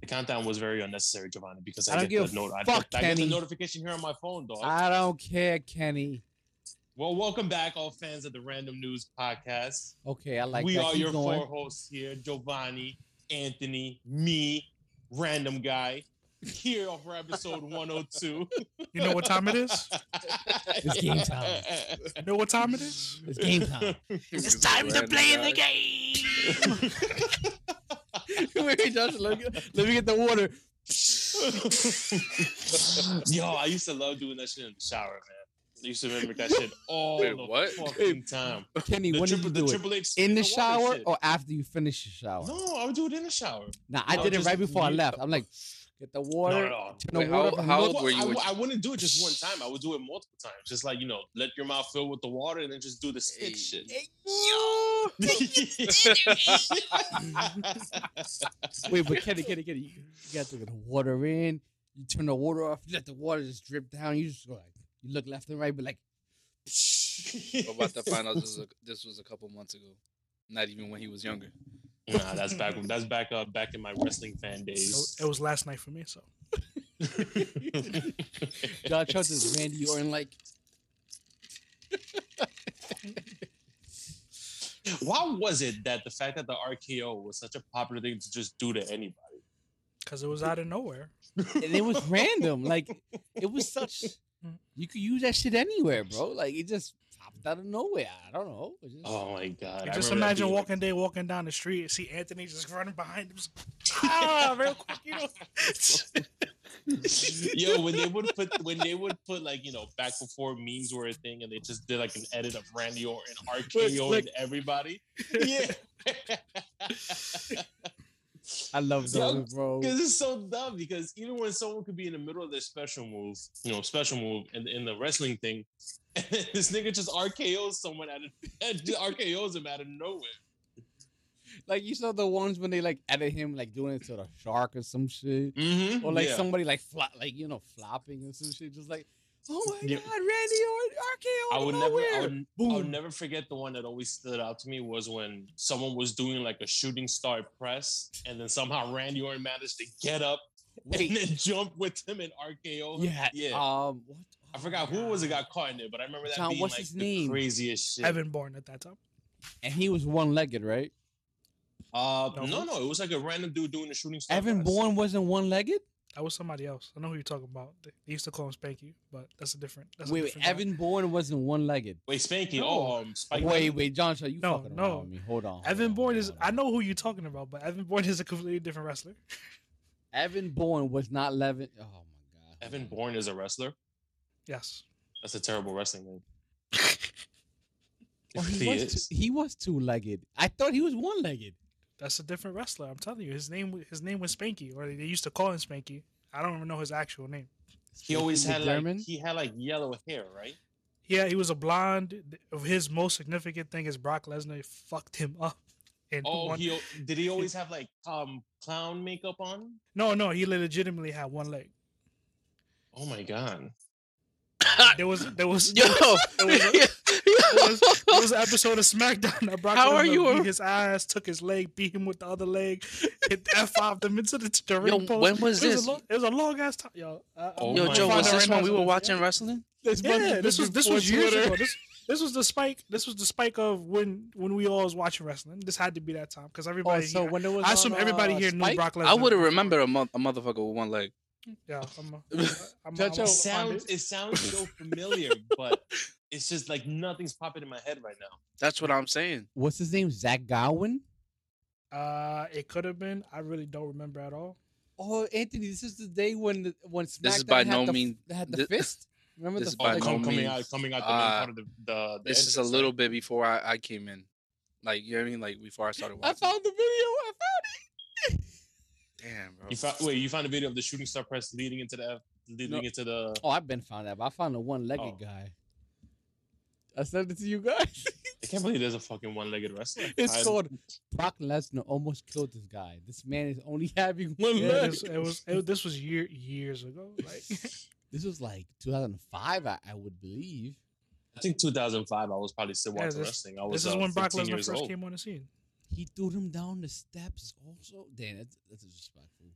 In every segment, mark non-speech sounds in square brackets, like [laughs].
The countdown was very unnecessary, Giovanni, because I I, don't get give the a note. I, fuck, get, I get the notification here on my phone, dog. I don't care, Kenny. well, welcome back, all fans of the Random News Podcast. Okay, I like we that. are Keep your going. four hosts here: Giovanni, Anthony, me, random guy. Here for episode [laughs] 102. You know what time it is? [laughs] It's game time. You know what time it is? It's game time. It's time to play the game. [laughs] [laughs] Wait, Josh, let me, let me get the water. [laughs] Yo, I used to love doing that shit in the shower, man. I used to remember that shit [laughs] all Wait, the what? fucking time. Kenny, The when triple, did you the do it? triple H In the water shower shit. or after you finish your shower? No, I would do it in the shower. Nah, I No, did it right before I left. I'm like, get the water. No, no, no. The Wait, water how- how old were you I, when I wouldn't do it just one time. I would do it multiple times. Just like, you know, let your mouth fill with the water and then just do the stick Hey. shit. Hey, yo! [laughs] Wait, but Kenny, Kenny, Kenny, you, you got to get the water in. You turn the water off. You let the water just drip down. You just go like, you look left and right, but like, [laughs] [laughs] We're about to find out this was, a, this was a couple months ago. Not even when he was younger. Nah, that's back. That's [laughs] back up. Back in my wrestling fan It, days. it was last night for me, so John Trust is Randy Orton like. [laughs] Why was it that the fact that the RKO was such a popular thing to just do to anybody? because it was out of nowhere. and it was [laughs] random. Like it was such. Mm. You could use that shit anywhere, bro. Like it just popped out of nowhere. I don't know. Just- Oh my god! You I just imagine being like- walking day, walking down the street, and see Anthony just running behind him. ah, real [laughs] quick, you know. [laughs] Yo, when they would put when they would put like you know back before memes were a thing, and they just did like an edit of Randy Orton RKO Look. and everybody. Yeah, [laughs] I love those, bro. because it's so dumb. Because even when someone could be in the middle of their special move, you know, special move, and in the wrestling thing, [laughs] this nigga just RKOs someone out of [laughs] RKOs him out of nowhere. Like you saw the ones when they like edit him like doing it to the shark or some shit, Mm-hmm. or like somebody like flop, like you know flopping and some shit. Just like, oh my Yeah. god, Randy Orton RKO. I out of would never, I nowhere. would, I would never forget the one that always stood out to me was when someone was doing like a shooting star press, and then somehow Randy Orton managed to get up [laughs] Wait. and then jump with him in RKO. Yeah, yeah. Um, what? I forgot who was it got caught in it, but I remember that John, being what's like his the name? craziest shit. Evan Bourne at that time. And he was one legged, right? Uh, No, no, no, it was like a random dude doing the shooting star. Evan press. Bourne wasn't one legged. That was somebody else. I know who you're talking about. They they used to call him Spanky, but that's a different. That's a Wait, wait, different guy. Evan Bourne wasn't one legged. Wait, Spanky. No. Oh, um, Spike. Wait, Lee? wait, John, Shaw, you No, fucking no. around with me. Hold on. hold Evan on, Bourne hold is. on. I know who you're talking about, but Evan Bourne is a completely different wrestler. [laughs] Evan Bourne was not Levin. Oh my god. Evan Bourne is a wrestler. Yes. That's a terrible wrestling name. [laughs] If he, he was is. two, he was two legged. I thought he was one legged. That's a different wrestler. I'm telling you, his name his name was Spanky, or they used to call him Spanky. I don't even know his actual name. He always had like he had like yellow hair, right? Yeah, he was a blonde. His most significant thing is Brock Lesnar fucked him up. And Oh, one, he did he always have like um clown makeup on? no, no, he legitimately had one leg. Oh my god. There was there was [laughs] Yo, there was, a, there was, there was an episode of SmackDown that Brock How are Lesnar you a- beat his ass, took his leg, beat him with the other leg, hit F five them into the, the Yo, post. when was it this? Was a long, it was a long ass time, yo. I, Oh Yo, Joe, was this right when we were we can- watching wrestling? This must Yeah, have this was this was years ago. This this was the spike. This was the spike of when when we all was watching wrestling. This had to be that time because Oh, everybody. so here, when it was I assume on, everybody uh, here knew Spike? Brock Lesnar. I would have before. remembered a, mo- a motherfucker with one leg. Yeah, I'm. A, [laughs] I'm, Jojo- I'm, It sounds it sounds so [laughs] familiar, but it's just like nothing's popping in my head right now. That's what I'm saying. What's his name? Zach Gowen. Uh, it could have been. I really don't remember at all. Oh, Anthony, this is the day when the when SmackDown This is by had no the, mean- had the thi- fist. Remember this the is Oh, by no coming means, out coming out the main uh, part of the the. the This is a little right? bit before I, I came in. Like, you know what I mean? Like, before I started Watching. I found the video. I found it. Damn, bro. You found wait, you found a video of the shooting star press leading into the leading No. into the. Oh, I've been found that, but I found the one-legged Oh. guy. I sent it to you guys. I can't believe there's a fucking one-legged wrestler. [laughs] it's I- called Brock Lesnar almost killed this guy. This man is only [laughs] having one Yeah, leg. this, it was. It, this was year years ago. Like [laughs] This was like 2005, I, I would believe. I think 2005. I was probably still Yeah, watching this- wrestling. I was this is uh, when Brock Lesnar first old. came on the scene. He threw him down the steps also. Damn, that's, that's disrespectful.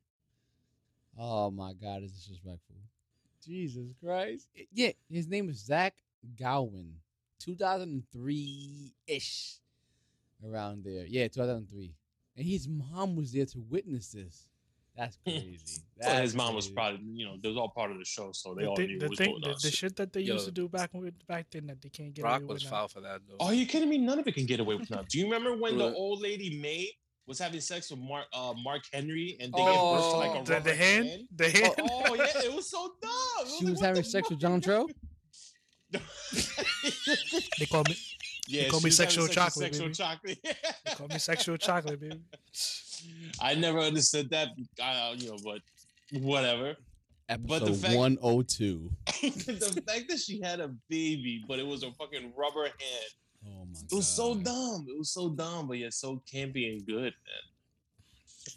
Oh my God, it's disrespectful. Jesus Christ. Yeah, his name is Zach Gowen. 2003 ish. Around there. Yeah, 2003. And his mom was there to witness this. That's crazy. [laughs] Well, his mom was crazy. probably, you know, they was all part of the show, so they The, all knew the what was thing, going the, on. the shit that they Yo. used to do back when, back then that they can't get Brock away was with foul now. for that, though. Are you kidding me? None of it can get away with now. Do you remember when the [laughs] old lady Mae was having sex with Mark uh, Mark Henry and they Oh, gave birth to like a The, rubber the hand, the hand. Oh yeah, it was so [laughs] dumb. It She like, was having the sex with? John Tro? They call me, yeah, call me sexual chocolate, Sexual baby. chocolate. they call me sexual chocolate, baby. I never understood that. Uh, you know, but whatever. Episode the fact- 102. [laughs] the fact that she had a baby, but it was a fucking rubber hand. Oh my god. It was so dumb. It was so dumb, but yet so campy and good, man.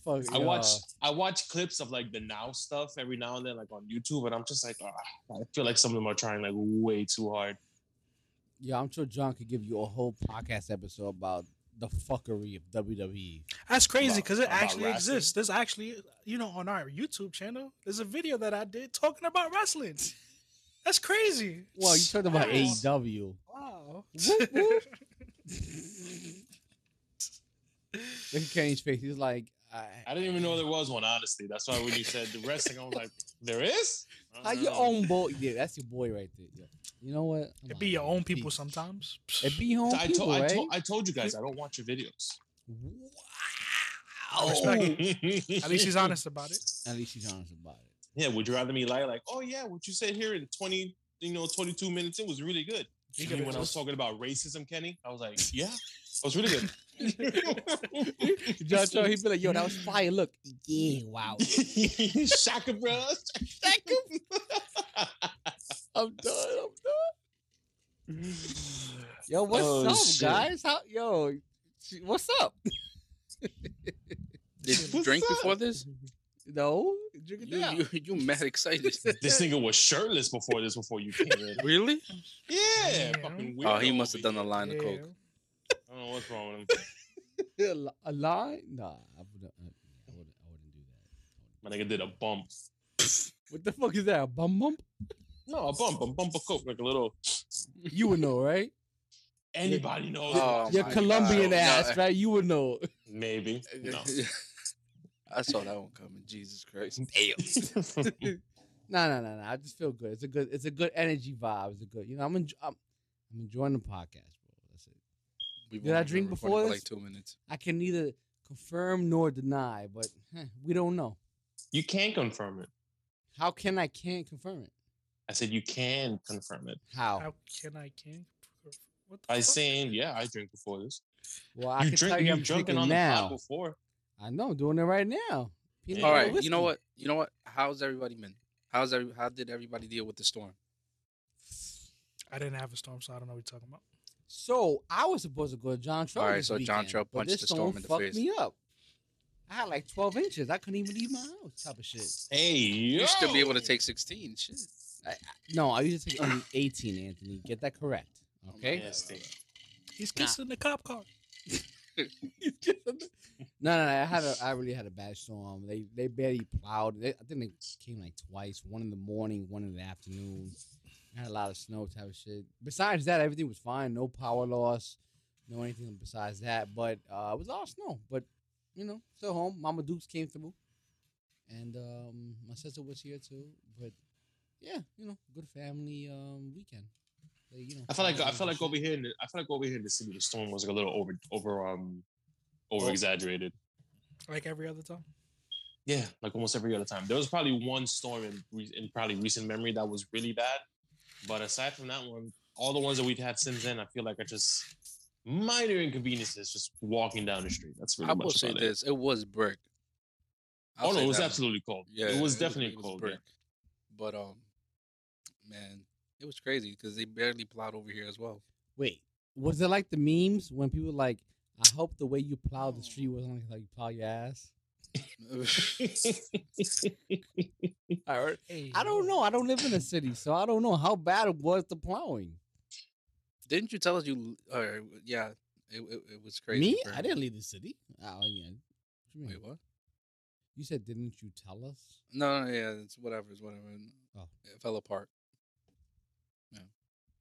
Fuck, I yeah. watch I watch clips of like the now stuff every now and then, like on YouTube, and I'm just like, ah, I feel like some of them are trying like way too hard. Yeah, I'm sure John could give you a whole podcast episode about the fuckery of. WWE. That's crazy because it actually wrestling? exists. There's actually, you know, on our YouTube channel, there's a video that I did talking about wrestling. That's crazy. Well, you talked about Wow. AEW. [laughs] Wow. Whoop, whoop. Look at Kenny's face. He's like, I, I didn't even know there was one, honestly. That's why when you said the wrestling, I was like, there is? How your Uh, own boy? Yeah, that's your boy right there. Yeah. You know what? I'm It be out, your man. own people Peace. sometimes. It be your own I, people, told, I, right? told, I told you guys I don't watch your videos. Wow. respect [laughs] At least he's honest about it. At least he's honest about it. Yeah, would you rather me lie like, oh yeah, what you said here in 20, you know, 22 minutes, it was really good. You when I was talking about racism, Kenny, I was like, yeah, it was really good. [laughs] John Cho, he'd be like, yo, that was fire. Look. Yeah, wow. [laughs] Shaka, bro. [laughs] I'm done. I'm done. Yo, what's Oh, up, shit. guys? How yo? What's up? Did you What's drink up? before this? No, drink it You, down. you, you mad excited. [laughs] This nigga was shirtless before this, before you came in. really? Yeah, Yeah. fucking Oh, he must have done a here. line of coke. I don't know what's wrong with him. [laughs] a, li- a lie? Nah, I wouldn't. Uh, I, I wouldn't. I wouldn't do that. My nigga did a bump. What the fuck is that? A bum bump? No, a bump, a bump of coke, like a little. You would know, right? Anybody knows? Oh, Your Colombian God. ass, No, right? You would know. Maybe. No. [laughs] I saw that one coming. Jesus Christ. [laughs] [laughs] No, no, no, no. I just feel good. It's a good. It's a good energy vibe. It's a good. You know, I'm. Enjo- I'm, I'm enjoying the podcast, bro. That's it. We've Did I drink before this? like two minutes. I can neither confirm nor deny, but heh, we don't know. you can confirm it. How can I can't confirm it? I said you can confirm it How? How can I can? What the by fuck? saying, yeah, I drink before this. Well, I you can drink, tell you, you I'm drinking drinking on the now. pod before. I know, doing it right now. Peanut Yeah. All butter right. You know what? You know what? How's everybody been? How's every? How did everybody deal with the storm? I didn't have a storm, so I don't know what you're talking about. So I was supposed to go to John Trout. All right, this so John weekend, Trout but punched this the storm storm in the fucked face. me up. I had like 12 inches. I couldn't even leave my house. Type of shit. Hey, yo. You should still be able to take 16. Shit. No, I used to take only 18, Anthony. Get that correct. Oh okay. Nasty. He's kissing the cop car. [laughs] no, no, no. I had a, I [laughs] really had a bad storm. They they barely plowed. They, I think they came like twice. One in the morning, one in the afternoon. I had a lot of snow type of shit. Besides that, everything was fine. No power loss. No anything besides that. But uh, it was all snow. But you know, still home. Mama Dukes came through, and um, my sister was here too. But yeah, you know, good family um weekend. You know, I feel like I feel like over here, in the, I feel like over here in the city, the storm was like a little over over um over exaggerated. Like every other time. Yeah, like almost every other time. There was probably one storm in, re- in probably recent memory that was really bad, but aside from that one, all the ones that we've had since then, I feel like are just minor inconveniences just walking down the street. That's really I much will say about it. this: it was brick. I'll Oh no, it was that. absolutely cold. Yeah, it was definitely it was cold. brick. But um, man, it was crazy because they barely plowed over here as well. Wait, was it like the memes when people like, I hope the way you plow the street oh. wasn't like how you plow your ass? [laughs] I, heard, Hey, I don't know. I don't live in a city, so I don't know how bad it was the plowing. Didn't you tell us you? Or yeah, it, it, it was crazy. Me? I didn't leave the city. Oh yeah. What you? Wait, what? You said didn't you tell us? No, no, yeah, it's whatever, it's whatever. Oh. It fell apart. Yeah,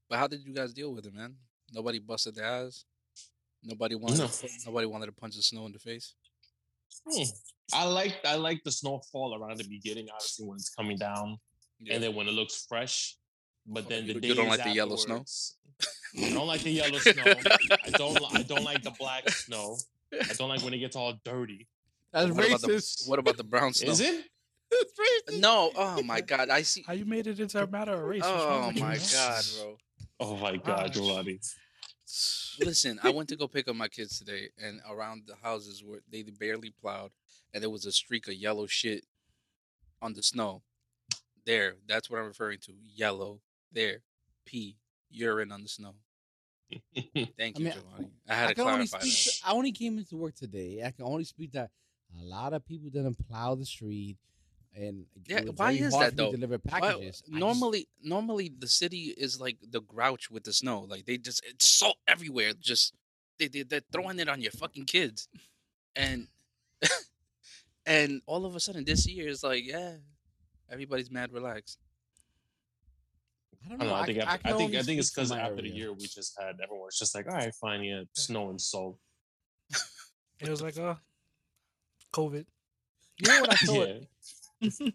but how did you guys deal with it, man? Nobody busted their ass. Nobody wanted. No. To, nobody wanted to punch the snow in the face. Hmm. I like I like the snowfall around the beginning, obviously when it's coming down, Yeah. and then when it looks fresh. But Oh, then you- the you don't like the yellow snow? [laughs] I don't like the yellow snow. I don't. I don't like the black snow. I don't like when it gets all dirty. That's what about the racist. what about the brown [laughs] snow? Is it? [laughs] That's racist. No. Oh my God. I see. How you made it into a matter of race? Oh my? God, bro. Oh my God, Giovanni. [laughs] Listen, I went to go pick up my kids today, and around the houses where they barely plowed, and there was a streak of yellow shit on the snow. There, that's what I'm referring to. Yellow. There. Pee. Urine on the snow. [laughs] Thank I you, mean, Giovanni. I had I to only clarify speak. that. To, I only came into work today. I can only speak that a lot of people didn't plow the street, and Yeah, why is that, for me though? Deliver Why- packages. I just- normally, normally the city is like the grouch with the snow. Like they just it's salt everywhere. Just they, they they're throwing it on your fucking kids, and [laughs] and all of a sudden this year is like yeah, everybody's mad relaxed. I don't I know. don't know. I think can- after, I, can think I think it's because after the year we just had everyone's just like, all right, fine, yeah, snow and salt. [laughs] It was like, uh, COVID. [laughs] You know what I thought? Yeah. [laughs]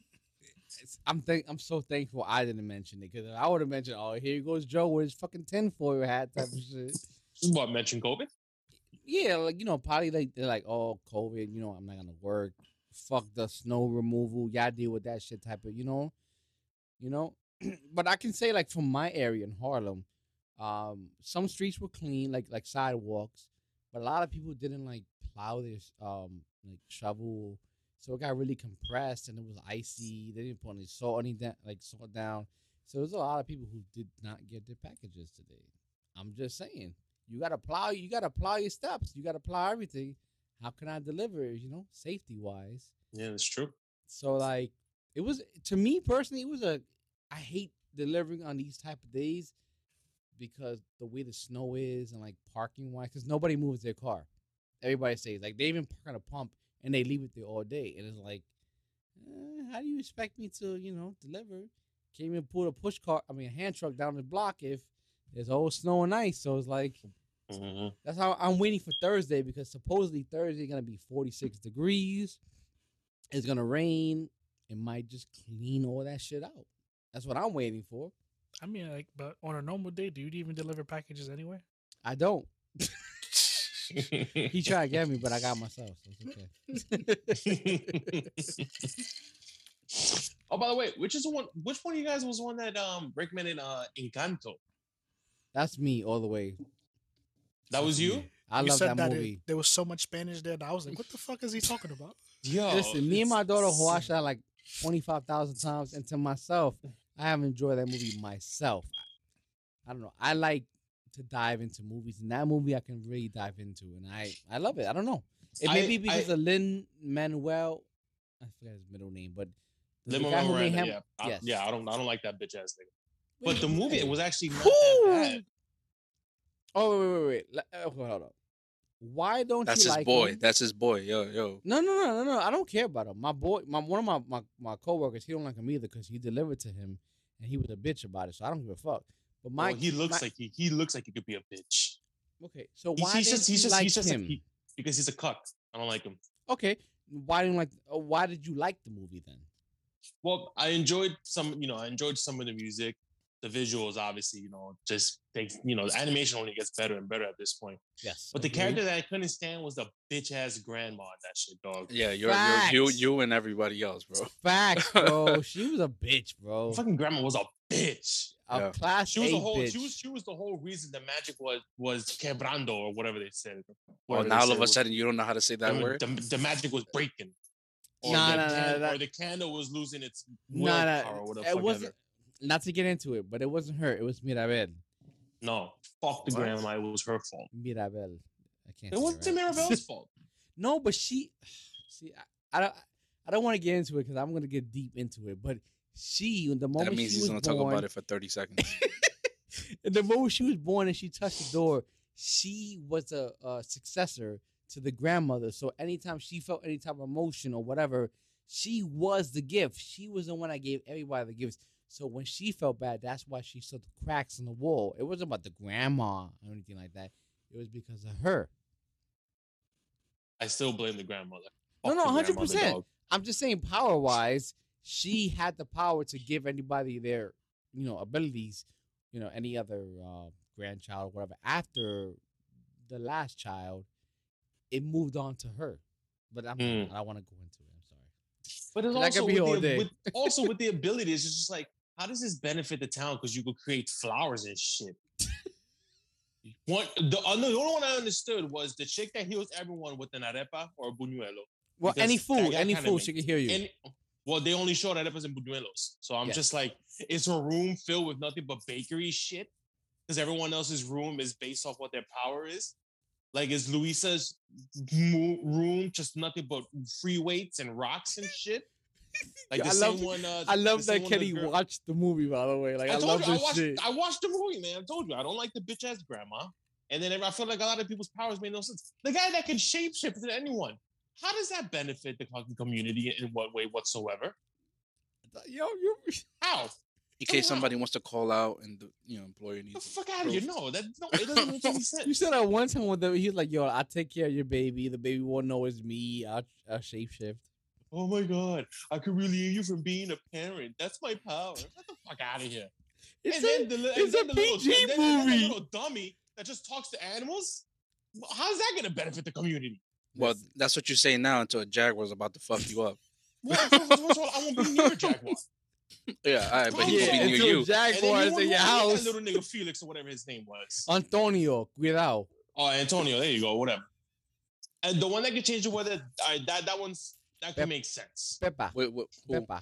It's- I'm thank I'm so thankful I didn't mention it because I would have mentioned, oh, here goes Joe with his fucking tinfoil hat type of shit. [laughs] What mention COVID? Yeah, like you know, probably like they're like, oh, COVID, you know, I'm not gonna work. Fuck the snow removal. Y'all deal with that shit type of, you know, you know. [clears throat] but I can say like from my area in Harlem, um, some streets were clean, like like sidewalks, but a lot of people didn't like plow their um like shovel, so it got really compressed and it was icy. They didn't put any salt any da- like salt down, so there's a lot of people who did not get their packages today. I'm just saying, you gotta plow. You gotta plow your steps. You gotta plow everything. How can I deliver? You know, safety wise. Yeah, that's true. So like, it was to me personally. It was a. I hate delivering on these type of days because the way the snow is and like parking wise, because nobody moves their car. Everybody stays like they even park on a pump and they leave it there all day, and it's like, eh, how do you expect me to you know deliver? Can't even pull a push cart, I mean, a hand truck down the block if there's all snow and ice. So it's like. hmm That's how I'm waiting for Thursday because supposedly Thursday gonna be 46 degrees. It's gonna rain. It might just clean all that shit out. That's what I'm waiting for. I mean, like, but on a normal day, do you even deliver packages anyway? I don't. [laughs] [laughs] He tried to get me, but I got myself, so it's okay. [laughs] oh, by the way, which is the one? Which one of you guys was the one that um recommended uh Encanto? That's me all the way. That was you? I you love said that, that, it- movie. there was so much Spanish there that I was like, what the fuck is he talking about? [laughs] Yo, Listen, me and my daughter who watched that like 25,000 times, and to myself, I have enjoyed that movie myself. I don't know. I like to dive into movies, and that movie I can really dive into, and I I love it. I don't know. It may I- be because I- of Lin Manuel. I forget his middle name, but Lin Manuel Miranda, yeah, I, yes. yeah. I don't, I don't like that bitch ass nigga. Wait, But the movie it was actually not that bad. Oh wait, wait, wait, wait. Uh, Hold on. Why don't That's you his like boy. him? That's his boy. Yo, yo. No, no, no, no, no. I don't care about him. My boy, my one of my my, my coworkers, he don't like him either because he delivered to him and he was a bitch about it. So I don't give a fuck. But my Well, he looks my- like he, he looks like he could be a bitch. okay. So He's, why he's didn't just he's just like he's just a- him? he- because he's a cuck. I don't like him. okay. Why didn't you like? Uh, why did you like the movie then? Well, I enjoyed some, you know, I enjoyed some of the music, the visuals, obviously, you know, just they, you know, the animation only gets better and better at this point. Yes. But the character that I couldn't stand was the bitch ass grandma that shit, dog. Yeah, you're, you're you you and everybody else, bro. Facts, bro. [laughs] she was a bitch, bro. Fucking grandma was a bitch. A Yeah. class She was A the whole. bitch. She was. She was the whole reason the magic was was quebrando or whatever they said. Well, Whatever they now all said of a sudden you don't know how to say that the, word. The, the magic was breaking. Or, Nah, the nah, nah, can- that- or the candle was losing its Nah, willpower nah, or whatever. it wasn't. Not to get into it, but it wasn't her. It was Mirabel. No, fuck the What? grandma. It was her fault. Mirabel. I can't. It wasn't right. Mirabel's [laughs] fault. No, but she. [sighs] See, I, I don't. I don't want to get into it because I'm gonna get deep into it. But she, the moment That means she he's was gonna born, talk about it for 30 seconds. [laughs] and the moment she was born and she touched the door, she was a, a successor to the grandmother. So anytime she felt any type of emotion or whatever, she was the gift. She was the one that gave everybody the gifts. So when she felt bad, that's why she saw the cracks in the wall. It wasn't about the grandma or anything like that. It was because of her. I still blame the grandmother. No, Fuck no, the grandmother, 100%. I'm just saying, power wise, she had the power to give anybody their, you know, abilities, you know, any other uh, grandchild or whatever. After the last child, it moved on to her. But I'm, Mm. I don't want to go into it. I'm sorry. But it's also with the, with, also with the [laughs] ability, it's just like, how does this benefit the town? Because you could create flowers and shit. [laughs] What the, uh, the only one I understood was the chick that heals everyone with an arepa or a buñuelo. Well, any food, any food, she can hear you. And well, they only show showed arepas in buñuelos. So I'm Yes. just like, is her room filled with nothing but bakery shit? Because everyone else's room is based off what their power is. Like, is Luisa's room just nothing but free weights and rocks and shit? [laughs] Like I the love- one. Uh, I love that Kenny girl- watched the movie, by the way. Like, I, I, love you, I this watched, shit. I watched the movie, man. I told you, I don't like the bitch ass grandma. And then I feel like a lot of people's powers made no sense. The guy that can shapeshift into anyone, how does that benefit the fucking community in what way whatsoever? Yo, you. [laughs] How? In case Wow. somebody wants to call out and the you know employer needs the fuck out of you. proof. No, that no, it doesn't make any [laughs] sense. You said that one time with the, he was like, "Yo, I take care of your baby. The baby won't know it's me. I'll, I'll shapeshift." oh my god, I could relieve you from being a parent. That's my power. Get the fuck out of here. It's and a- then the, li- and it's a then the little, PG and then, then the little dummy that just talks to animals. How's that gonna benefit the community? Well, that's what you're saying now until a jaguar's about to fuck you up. Well, first of all, I won't be near a jaguar. [laughs] Yeah, all right, but he yeah, could be near you. And Jaguars then in you your house. That little nigga Felix or whatever his name was. Antonio, cuidado. Oh, Antonio. There you go. Whatever. And the one that can change the weather, all right, that that one's that can Pep- make sense. Pepa. Wait, wait, who? Pepa.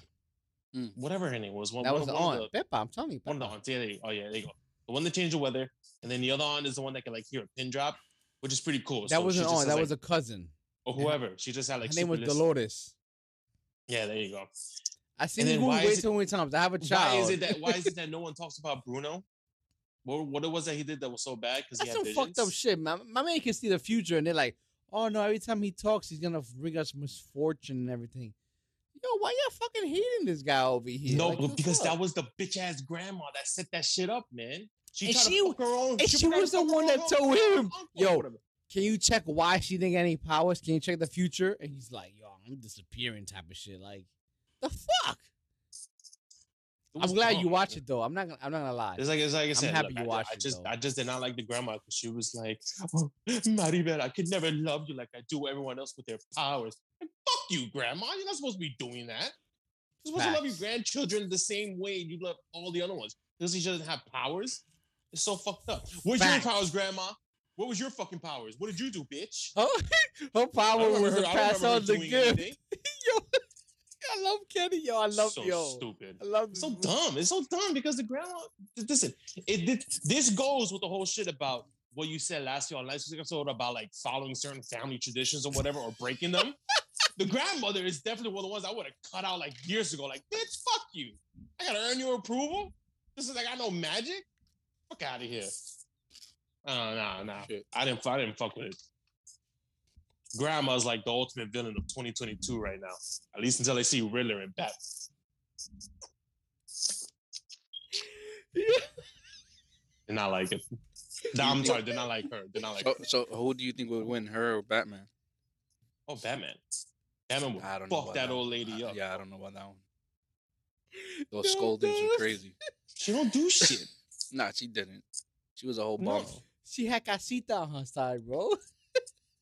Mm. Whatever her name was. One, That one, was the one of aunt. Pepa, I'm telling you. One of the Pepa. aunts. Yeah, there you, oh yeah, there you go. The one that changed the weather, and then the other aunt is the one that can like hear a pin drop, which is pretty cool. That So wasn't on. That was a cousin. or whoever. She just had like Her name was Dolores. Yeah, there you go. I seen this movie way too many times. I have a Why child. is it that why is it that [laughs] no one talks about Bruno? What what it was that he did that was so bad because he That's had some fucked up shit, man. My man can see the future, and they're like, "Oh no!" Every time he talks, he's gonna bring us misfortune and everything. Yo, why y'all fucking hating this guy over here? No, Like, because that was the bitch ass grandma that set that shit up, man. She And she- her own. and she was the one that told him, yo. Can you check why she didn't get any powers? Can you check the future? And he's like, "Yo, I'm disappearing," type of shit. Like, the fuck. I'm glad you watched man. it though. I'm not. Gonna, I'm not gonna lie. It's like it's like I said. happy look, you I, watched I it, just though. I just did not like the grandma because she was like, oh, Maribel, I could never love you like I do everyone else with their powers. And fuck you, grandma. You're not supposed to be doing that. You're supposed to love your grandchildren the same way you love all the other ones. Because he doesn't have powers. It's so fucked up. Facts. your powers, grandma? What was your fucking powers? What did you do, bitch? Her, [laughs] oh, her power was her- to pass on the gift. [laughs] yo, I love Kenny. Yo, I love so yo. stupid. I love so dumb. It's so dumb because the grandma. Listen, it, this, this goes with the whole shit about what you said last year on last week's episode about like following certain family traditions or whatever or breaking them. [laughs] the grandmother is definitely one of the ones I would have cut out like years ago. Like, bitch, fuck you. I gotta earn your approval. This is like I know magic. Fuck out of here. Oh no, no. I didn't I didn't fuck with it. Grandma's like the ultimate villain of 2022 right now. At least until they see Riddler and Bat. [laughs] Did not like it. No, I'm sorry, did not like her. Did not like her. So, so who do you think would win, her or Batman? Oh, Batman. Batman would I don't know. fuck about that one. old lady Uh, up. Yeah, I don't know about that one. No, [laughs] Those scoldings no. were crazy. She don't do shit. Nah, she didn't. She was a whole No. She had casita on her side, bro.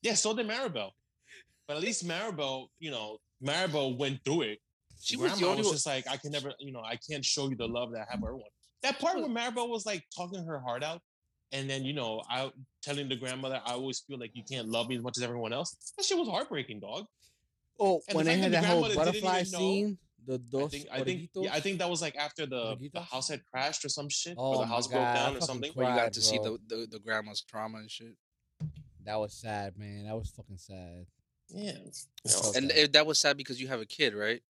Yeah, so did Maribel. But at least [laughs] Maribel, you know, Maribel went through it. She was the only was just like, I can never, you know, I can't show you the love that I have for everyone. That part where Maribel was like talking her heart out, and then you know, I telling the grandmother, I always feel like you can't love me as much as everyone else. That shit was heartbreaking, dog. Oh, And when the they had that that the whole butterfly scene. know- scene, the I think, I think, yeah, I think that was like after the, the house had crashed or some shit, Oh or the house God, broke I down or something. cried. Where you got to see the, the the grandma's trauma and shit. that was sad, man. That was fucking sad. Yeah, I And that. that was sad because you have a kid, right?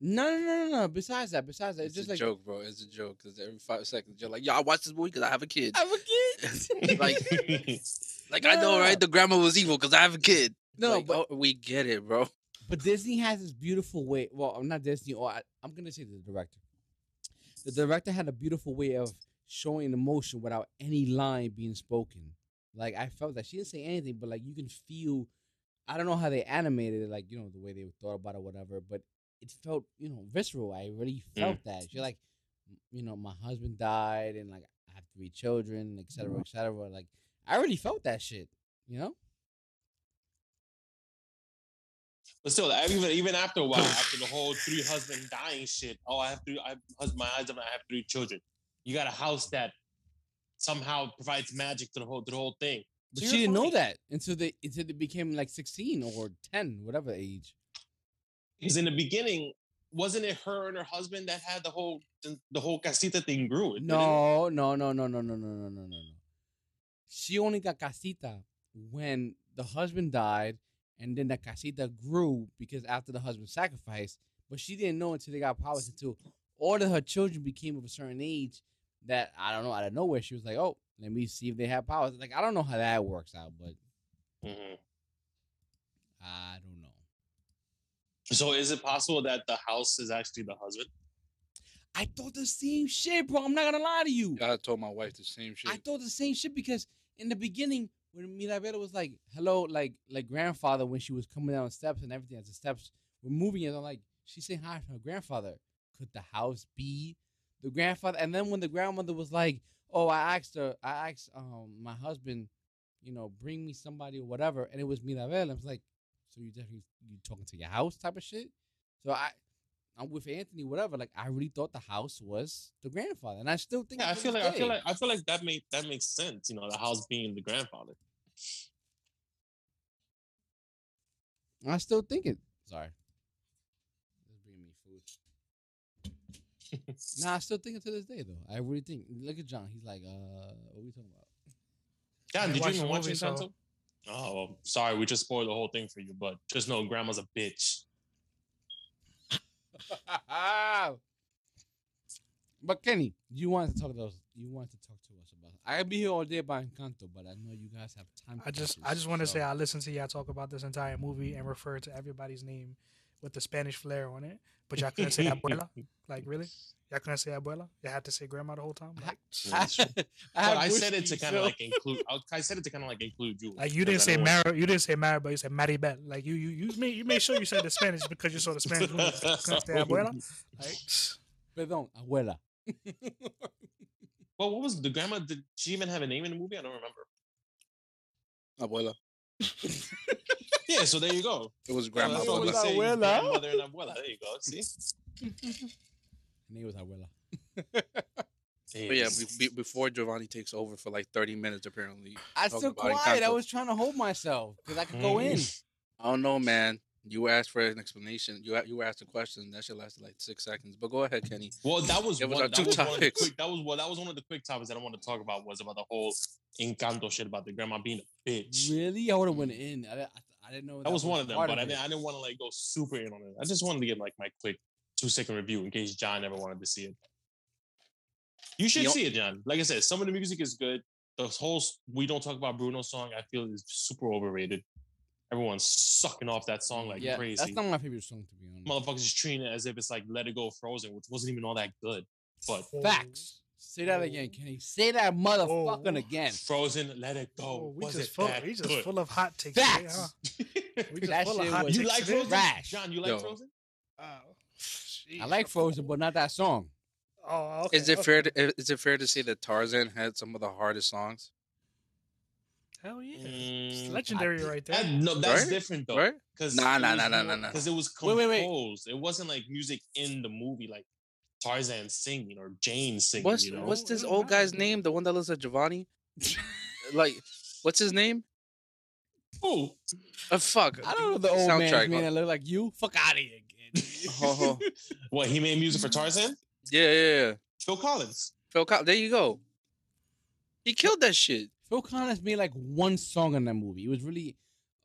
no, no, no, no, no. Besides that, besides that, It's it's just a like joke, bro. It's a joke because every five seconds you're like, "Yo, I watch this movie because I have a kid." I have a kid. [laughs] like, [laughs] like I know, No. right? The grandma was evil because I have a kid. no, Like, but oh, we get it, bro. But Disney has this beautiful way. Well, I'm not Disney, or I, I'm gonna say the director. The director had a beautiful way of showing emotion without any line being spoken. Like I felt that she didn't say anything, but like you can feel. I don't know how they animated it, like you know the way they thought about it, whatever. But it felt, you know, visceral. I really mm. felt that. She's like, you know, my husband died, and like I have three children, et cetera, mm-hmm. et cetera. Like I really felt that shit. You know. But still, even even after a while, after the whole three husband dying shit, oh, I have three, I have husband, my husband, I have three children. You got a house that somehow provides magic to the whole to the whole thing. But So she didn't know that until they until they became like sixteen or ten, whatever age. Because in the beginning, wasn't it her and her husband that had the whole the, the whole casita thing grew? It didn't? No, no, no, no, no, no, no, no, no, no, no. She only got casita when the husband died, and then the casita grew because after the husband sacrificed. But she didn't know until they got powers until all of her children became of a certain age that I don't know out of nowhere she was like, oh, let me see if they have powers. Like I don't know how that works out, but Mhm. I don't know. So is it possible that the house is actually the husband? I thought the same shit, bro. I'm not gonna lie to you. I told my wife the same shit. I thought the same shit because in the beginning, when Mirabella was like, "Hello," like like grandfather, when she was coming down the steps and everything, as the steps were moving, and I'm like, she's saying hi to her grandfather. Could the house be the grandfather? And then when the grandmother was like, "Oh, I asked her, I asked um my husband, you know, bring me somebody or whatever," and it was Mirabella. I was like, "So you definitely you talking to your house type of shit?" So I. I'm with Anthony, whatever. Like I really thought the house was the grandfather, and I still think. Yeah, I feel like I feel like I feel like that make that makes sense. You know, the house being the grandfather. I still think it. Sorry. Just bringing me food. [laughs] nah, I still think it to this day though. I really think. Look at John. He's like, uh, what are we talking about? John, did you even watch movie, Encanto? so- Oh, well, sorry, we just spoiled the whole thing for you. But just know, Grandma's a bitch. [laughs] but Kenny, you wanted to talk to us. You wanted to talk to us about. I could be here all day by Encanto, but I know you guys have time. I just I just want to so- say I listened to y'all talk about this entire movie and refer to everybody's name with the Spanish flair on it. But y'all couldn't say [laughs] abuela. Like really? Y'all couldn't say abuela? You had to say grandma the whole time? Like, [laughs] That's true. I, But [laughs] I said it to kind of like include. I I said it to kind of like include you. like you didn't say I know Mar you didn't say Mar, but you said Maribel. Like you you you made you made sure you said the Spanish because you saw the Spanish movie. You couldn't say abuela. Like Perdón, abuela. Well, what was the grandma? Did she even have a name in the movie? I don't remember. Abuela. Yeah, so there you go. It was grandma. that's what we Abuela. Abuela. say, Abuela. grandmother and abuela. There you go. See. Her name was abuela. But yeah, be, be, before Giovanni takes over for like 30 minutes, apparently. I still about quiet. I was trying to hold myself because I could go mm-hmm. in. I don't know, man. You asked for an explanation. You you were asked a question. That should lasted like six seconds. But go ahead, Kenny. Well, that was It was one. our that two was one of the topics. quick. That was well. That was one of the quick topics that I wanted to talk about. Was about the whole Encanto shit about the grandma being a bitch. Really, I would have went mm-hmm. in. I, I, I didn't know That was one of them, part but I didn't, I didn't want to like go super in on it. I just wanted to get like my quick two second review in case John never wanted to see it. You should You see it, John. Like I said, some of the music is good. The whole "We Don't Talk About Bruno" song, I feel, is super overrated. Everyone's sucking off that song like yeah, crazy. that's not my favorite song to be honest. Motherfuckers just treating it as if it's like "Let It Go" Frozen, which wasn't even all that good. But Facts. Say that again, Kenny. Say that motherfucking Oh. again. Frozen, "Let It Go" Oh, we was just it full. that We just good? full of hot takes. today, Facts. huh? [laughs] We just That full of hot was- you takes like. Frozen? Trash. John, you like Yo. Frozen? Oh, I like Frozen, but not that song. Oh, okay. Is it okay. fair? To, is it fair to say that Tarzan had some of the hardest songs? Hell yeah. It's Mm, legendary I- right there. that- no, that's Right? different though. Right? Because Nah, nah, nah, nah, nah, nah. Because it was composed. wait, wait. It wasn't like music in the movie, like Tarzan singing or Jane singing. What's you know, what's Oh, this old guy's name? The one that looks like Giovanni? [laughs] like, what's his name? Ooh, Uh, fuck. I don't know the old man's Soundtrack. man that look like you. Fuck out of here, kid. [laughs] Oh, [laughs] what he made music for Tarzan? yeah, yeah, yeah. Phil Collins. Phil Col- There you go. He killed that shit. Phil Collins made like one song in that movie. It was really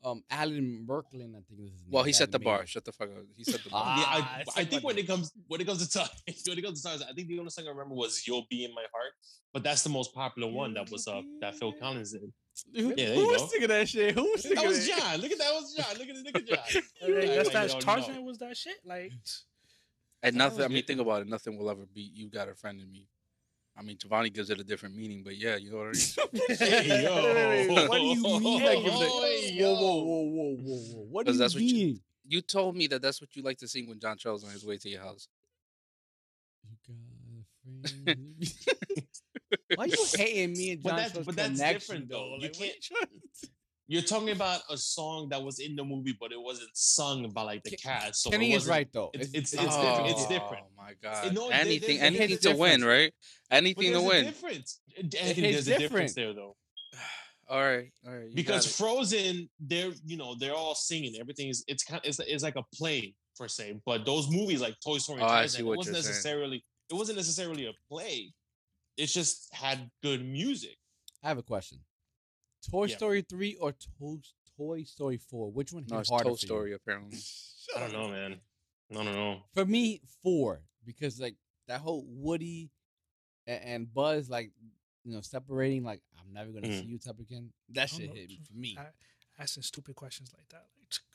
um Alan Merklin, I think is his name. Well, he set the bar. it. Shut the fuck up. He set the [laughs] bar. Ah, yeah, I, it's I think when it comes when it comes to Tarzan, [laughs] when it comes to Tarzan, I think the only song I remember was "You'll Be in My Heart," but that's the most popular one that was uh that Phil Collins did. Who, Yeah, who was go. singing that shit? Who was singing That was? John. Look at that was John. Look at look at John. [laughs] Okay, that's like that Tarzan was that shit. Like, And nothing. I mean, think about it. Nothing will ever beat "You Got a Friend in Me." I mean, Giovanni gives it a different meaning, but yeah, you know what I mean. [laughs] [laughs] Hey, yo. What do you [laughs] mean? Like, give it a- yo. whoa, whoa, whoa, whoa, whoa, whoa! What do 'Cause you that's what you- You told me that that's what you like to sing when John Charles on his way to your house. You got a friend in me. Why you hating me and But John that's- but that's different, though. You Like, what can't- trying to- You're talking about a song that was in the movie, but it wasn't sung by like the Ke- cast. So it Kenny is right though. it's- It's, it's- it's different. It's Oh, my god! no, there- anything, there's- anything to a win, right? Anything to there's a win. difference. Anthony, it's there's a difference there though. [sighs] All right, all right. because. Frozen, they're you know they're all singing. Everything is it's kind it's, it's like a play per se. But those movies like Toy Story, Oh, I Tarzan, it wasn't you're saying. necessarily it wasn't necessarily a play. It just had good music. I have a question. Toy Yeah. Story three or to- Toy Story four? Which one hit no, it's harder Toy for you? Story apparently. I don't know, man. I don't know. For me, four because like that whole Woody and, and Buzz like you know separating like I'm never gonna Mm. see you type again. That shit know. hit me for me. I- asking stupid questions like that.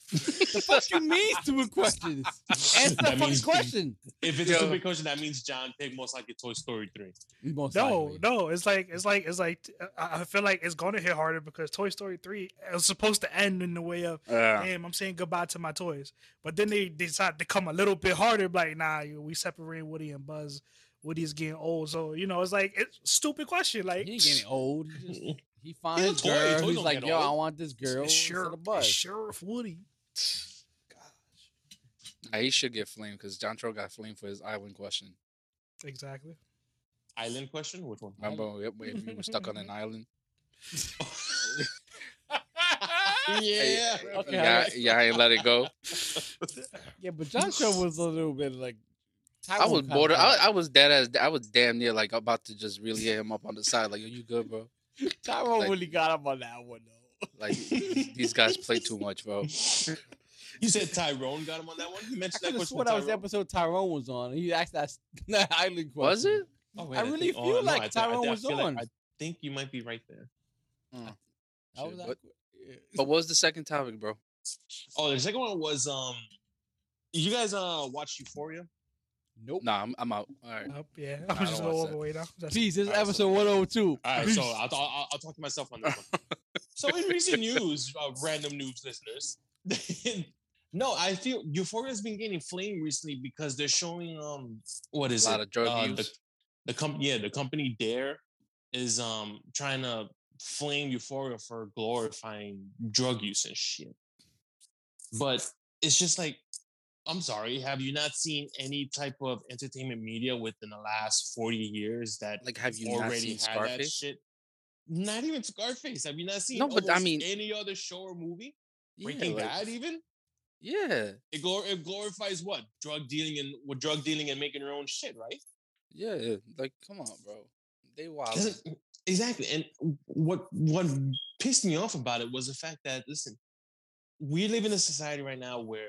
[laughs] the fuck you mean stupid questions? Answer the That fucking question. If it's Yo. a stupid question, that means John picked most likely Toy Story three. Most No, likely. no, it's like it's like it's like I I feel like it's gonna hit harder because Toy Story three is supposed to end in the way of Yeah. damn, I'm saying goodbye to my toys, but then they decide to come a little bit harder, like nah, we separate Woody and Buzz. Woody's getting old, so you know it's like it's stupid question. Like He ain't getting old. [laughs] He finds He's a a toy. girl. Toys He's like, get yo, I want this girl. it's Sheriff, of Buzz. Sheriff Woody. Nah, he should get flamed because John Tro got flamed for his island question. Exactly. Island question? Which one? Remember when we were stuck on an [laughs] island? yeah. [laughs] Okay, yeah, I- yeah, I ain't let it go. [laughs] Yeah, but John Show was a little bit like. I Tyrone was kinda bored. I, I was dead as I was damn near like about to just really hit him up on the side. Like, are you good, bro? [laughs] Tyrone like- really got him on that one though. Like these guys [laughs] play too much, bro. [laughs] You said Tyrone got him on that one. You mentioned could that have question. sworn to that was the episode Tyrone was on. He asked that, that island question. Was it? Oh, I wait, really think- feel like I thi- I Tyrone thi- I was feel like- on. I think you might be right there. That was Shit, that but- Yeah. But what was the second topic, bro? Oh, the second one was um. You guys uh watch Euphoria? Nope. Nah, I'm, I'm out. All right. Up, yeah. I I'm just don't gonna watch walk away now. That's Peace. This is Alright, so- episode 102. All right, Peace. so I'll, I'll, I'll talk to myself on this one. [laughs] so in recent news, uh, random news listeners, [laughs] no, I feel Euphoria has been gaining flame recently because they're showing um what is A lot it? of drug Uh, use. The, the company, yeah, the company DARE is um trying to flame Euphoria for glorifying drug use and shit. But it's just like, I'm sorry, have you not seen any type of entertainment media within the last 40 years that Like, have you not already seen had that shit? Not even Scarface. Have you not seen No, but I mean- any other show or movie? Yeah, Breaking like- Bad, even Yeah, it, glor- it glorifies what drug dealing and what drug dealing and making your own shit, right? yeah. Like, come on, bro. They wild. Exactly. And what what pissed me off about it was the fact that listen, we live in a society right now where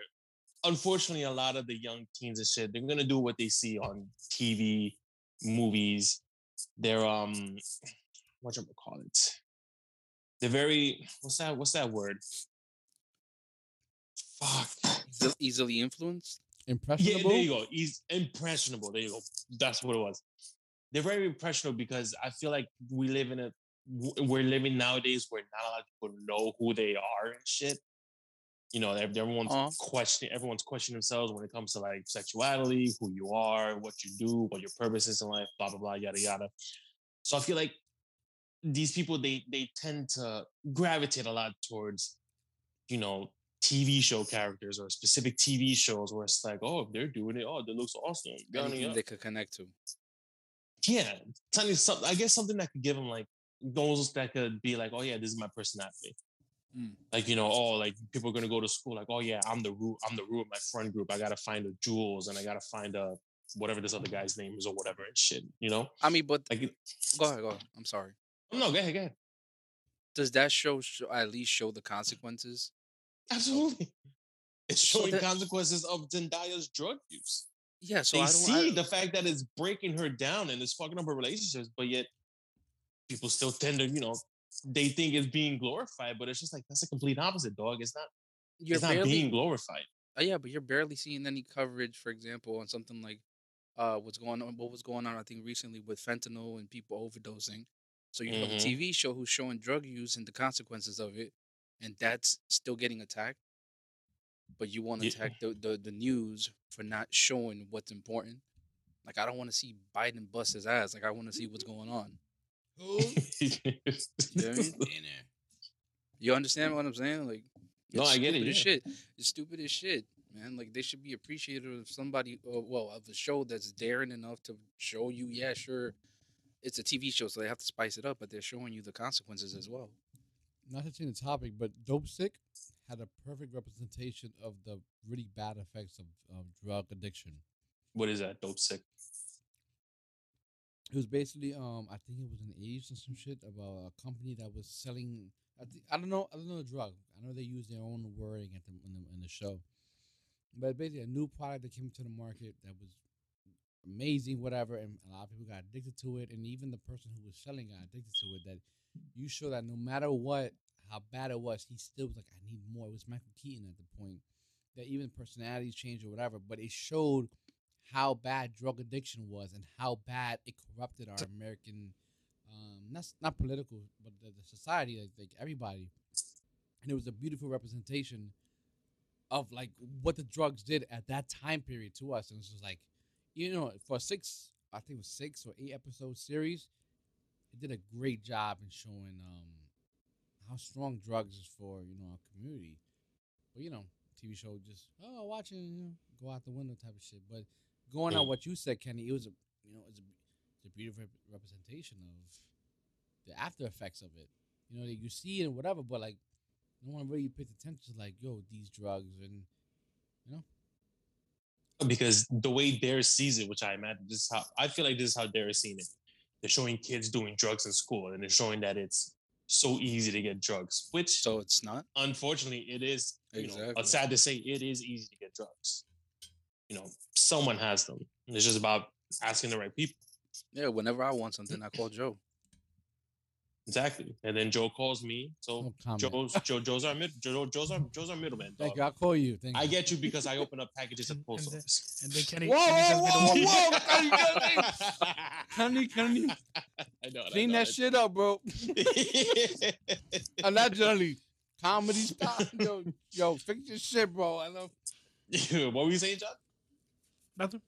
unfortunately a lot of the young teens and shit, they're gonna do what they see on TV, movies. They're um what you call it? They're very what's that what's that word? Fuck. Easily, easily influenced. Yeah, Impressionable. there you go. He's impressionable. There you go. That's what it was. They're very impressionable because I feel like we live in a we're living nowadays where not a lot of people know who they are and shit. You know, everyone's Uh-huh. questioning everyone's questioning themselves when it comes to like sexuality, who you are, what you do, what your purpose is in life, blah blah blah, yada yada. So I feel like these people they they tend to gravitate a lot towards, you know, TV show characters or specific TV shows where it's like, oh, if they're doing it, oh, that looks awesome. Anything they could connect to. Yeah, something. I guess something that could give them like goals that could be like, oh yeah, this is my personality. Mm. Like you know, oh like people are gonna go to school like, oh yeah, I'm the Rue, I'm the Rue of my friend group. I gotta find a Jules and I gotta find a whatever this other guy's name is or whatever and shit. You know, I mean, but like go ahead, go ahead. I'm sorry. no, go ahead, go ahead. Does that show, show at least show the consequences? Absolutely, it's So showing that- consequences of Zendaya's drug use. Yeah. So they see the fact that it's breaking her down and it's fucking up her relationships, but yet people still tend to, you know, they think it's being glorified, but it's just like that's a complete opposite, dog. It's not. you're it's not being glorified. Uh, yeah, but you're barely seeing any coverage, for example, on something like uh what's going on what was going on I think recently with fentanyl and people overdosing. So you have a Mhm. TV show who's showing drug use and the consequences of it, and that's still getting attacked. But you want to Yeah. attack the, the the news for not showing what's important. Like I don't want to see Biden bust his ass. Like I want to see what's [laughs] going on. [laughs] You know I mean? You understand what I'm saying? Like, No, I get it, stupid as yeah. shit. It's stupid as shit, man. Like they should be appreciative of somebody, uh, well, of a show that's daring enough to show you. Yeah, sure, it's a TV show, so they have to spice it up, but they're showing you the consequences as well. Not to change the topic, but Dopesick had a perfect representation of the really bad effects of, of drug addiction. what is that? Dopesick. It was basically, um, I think it was the eighties or some shit about a company that was selling. I, thi- I don't know. I don't know the drug. I know they use their own wording at the in the, in the show, but basically a new product that came to the market that was amazing, whatever, and a lot of people got addicted to it, and even the person who was selling got addicted to it. That you show that no matter what, how bad it was, he still was like, I need more. It was Michael Keaton at the point that even personalities changed or whatever, but it showed how bad drug addiction was and how bad it corrupted our American, um, not not political, but the, the society, like, like everybody. And it was a beautiful representation of like what the drugs did at that time period to us. And it's just like, you know, for six, I think it was six or eight episode series, it did a great job in showing um how strong drugs is for you know our community. But you know, TV show just oh watching you know go out the window type of shit. But going on what you said, Kenny, it was a you know it's a it's a beautiful representation of the after effects of it. You know, that you see it and whatever, but like no one really pays attention to like yo these drugs and you know. Because the way DARE sees it, which I imagine this is how I feel like this is how DARE is seeing it. They're showing kids doing drugs in school and they're showing that it's so easy to get drugs, which So it's not. unfortunately it is you know, Exactly. sad to say it is easy to get drugs. You know, someone has them. It's just about asking the right people. Yeah, whenever I want something, I call [clears throat] Joe. Exactly. And then Joe calls me. So no comment. Joe's Joe, Joe's our mid Joe, Joe's our Joe's our middleman. Thank you. I'll call you. Thank I you. get you because I open up [laughs] packages at the And- post and then- office. And then Kenny, [laughs] Whoa, Kenny whoa, whoa, whoa. [laughs] Kenny, Kenny, I know. I clean know, that shit up, bro. shit. I'm not generally comedy style. Yo, yo, fix your shit, bro. I love. what were you saying, John? Nothing.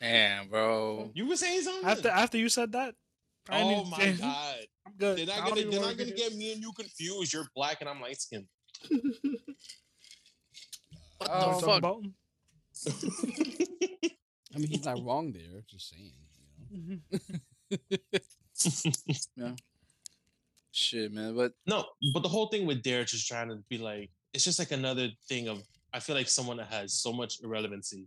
Damn, bro. You were saying something. After after you said that, I oh need- my god! [laughs] I'm good. They're I not don't gonna they're not gonna get get me and you confused. You're black and I'm light skinned. [laughs] What Um, the Talk fuck? about. [laughs] I mean, he's not wrong there. Just saying. You know. Yeah. Shit, man. But no, but the whole thing with DARE just trying to be like, it's just like another thing of. I feel like someone that has so much irrelevancy,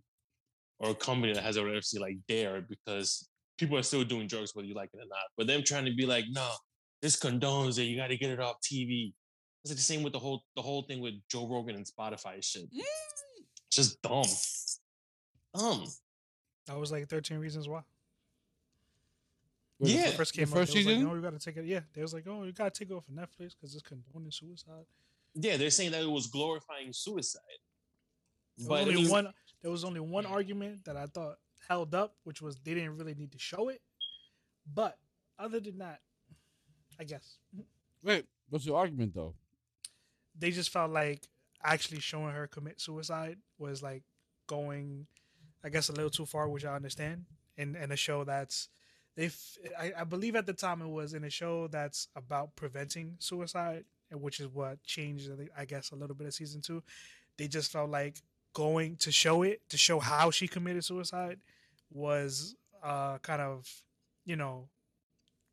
or a company that has a irrelevancy like DARE, because people are still doing drugs whether you like it or not. But them trying to be like, no, this condones it. You got to get it off TV. It's like the same with the whole the whole thing with Joe Rogan and Spotify shit. Mm. Just dumb. Dumb. That was like 13 Reasons Why. When Yeah. The first came out, first they was like, season. no, you gotta take it. Yeah, they was like, oh, you gotta take it off of Netflix because it's condoning suicide. Yeah, they're saying that it was glorifying suicide. But I only mean, one. There was only one argument that I thought held up, which was they didn't really need to show it. But other than that, I guess Wait, what's your argument though? they just felt like actually showing her commit suicide was like going, I guess, a little too far, which I understand. In in a show that's they, f- I, I believe at the time it was in a show that's about preventing suicide, which is what changed, I guess, a little bit of season two. They just felt like going to show it to show how she committed suicide was uh kind of, you know,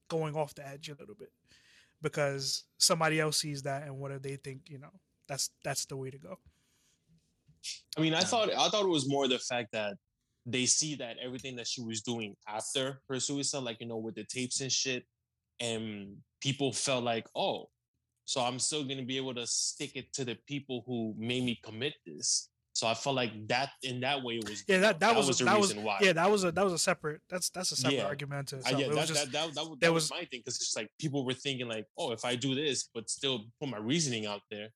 going off the edge a little bit because somebody else sees that and what do they think you know that's that's the way to go I mean, I thought I thought it was more the fact that they see that everything that she was doing after her suicide, like you know, with the tapes and shit, and people felt like, oh, so I'm still gonna be able to stick it to the people who made me commit this. So I felt like that in that way it was yeah that that, was, the that was reason why. yeah that was a that was a separate that's that's a separate Yeah. argument to I, yeah, it was that, just that, that, that, was- that was, was- my thing because it's like people were thinking like, oh, if I do this, but still put my reasoning out there,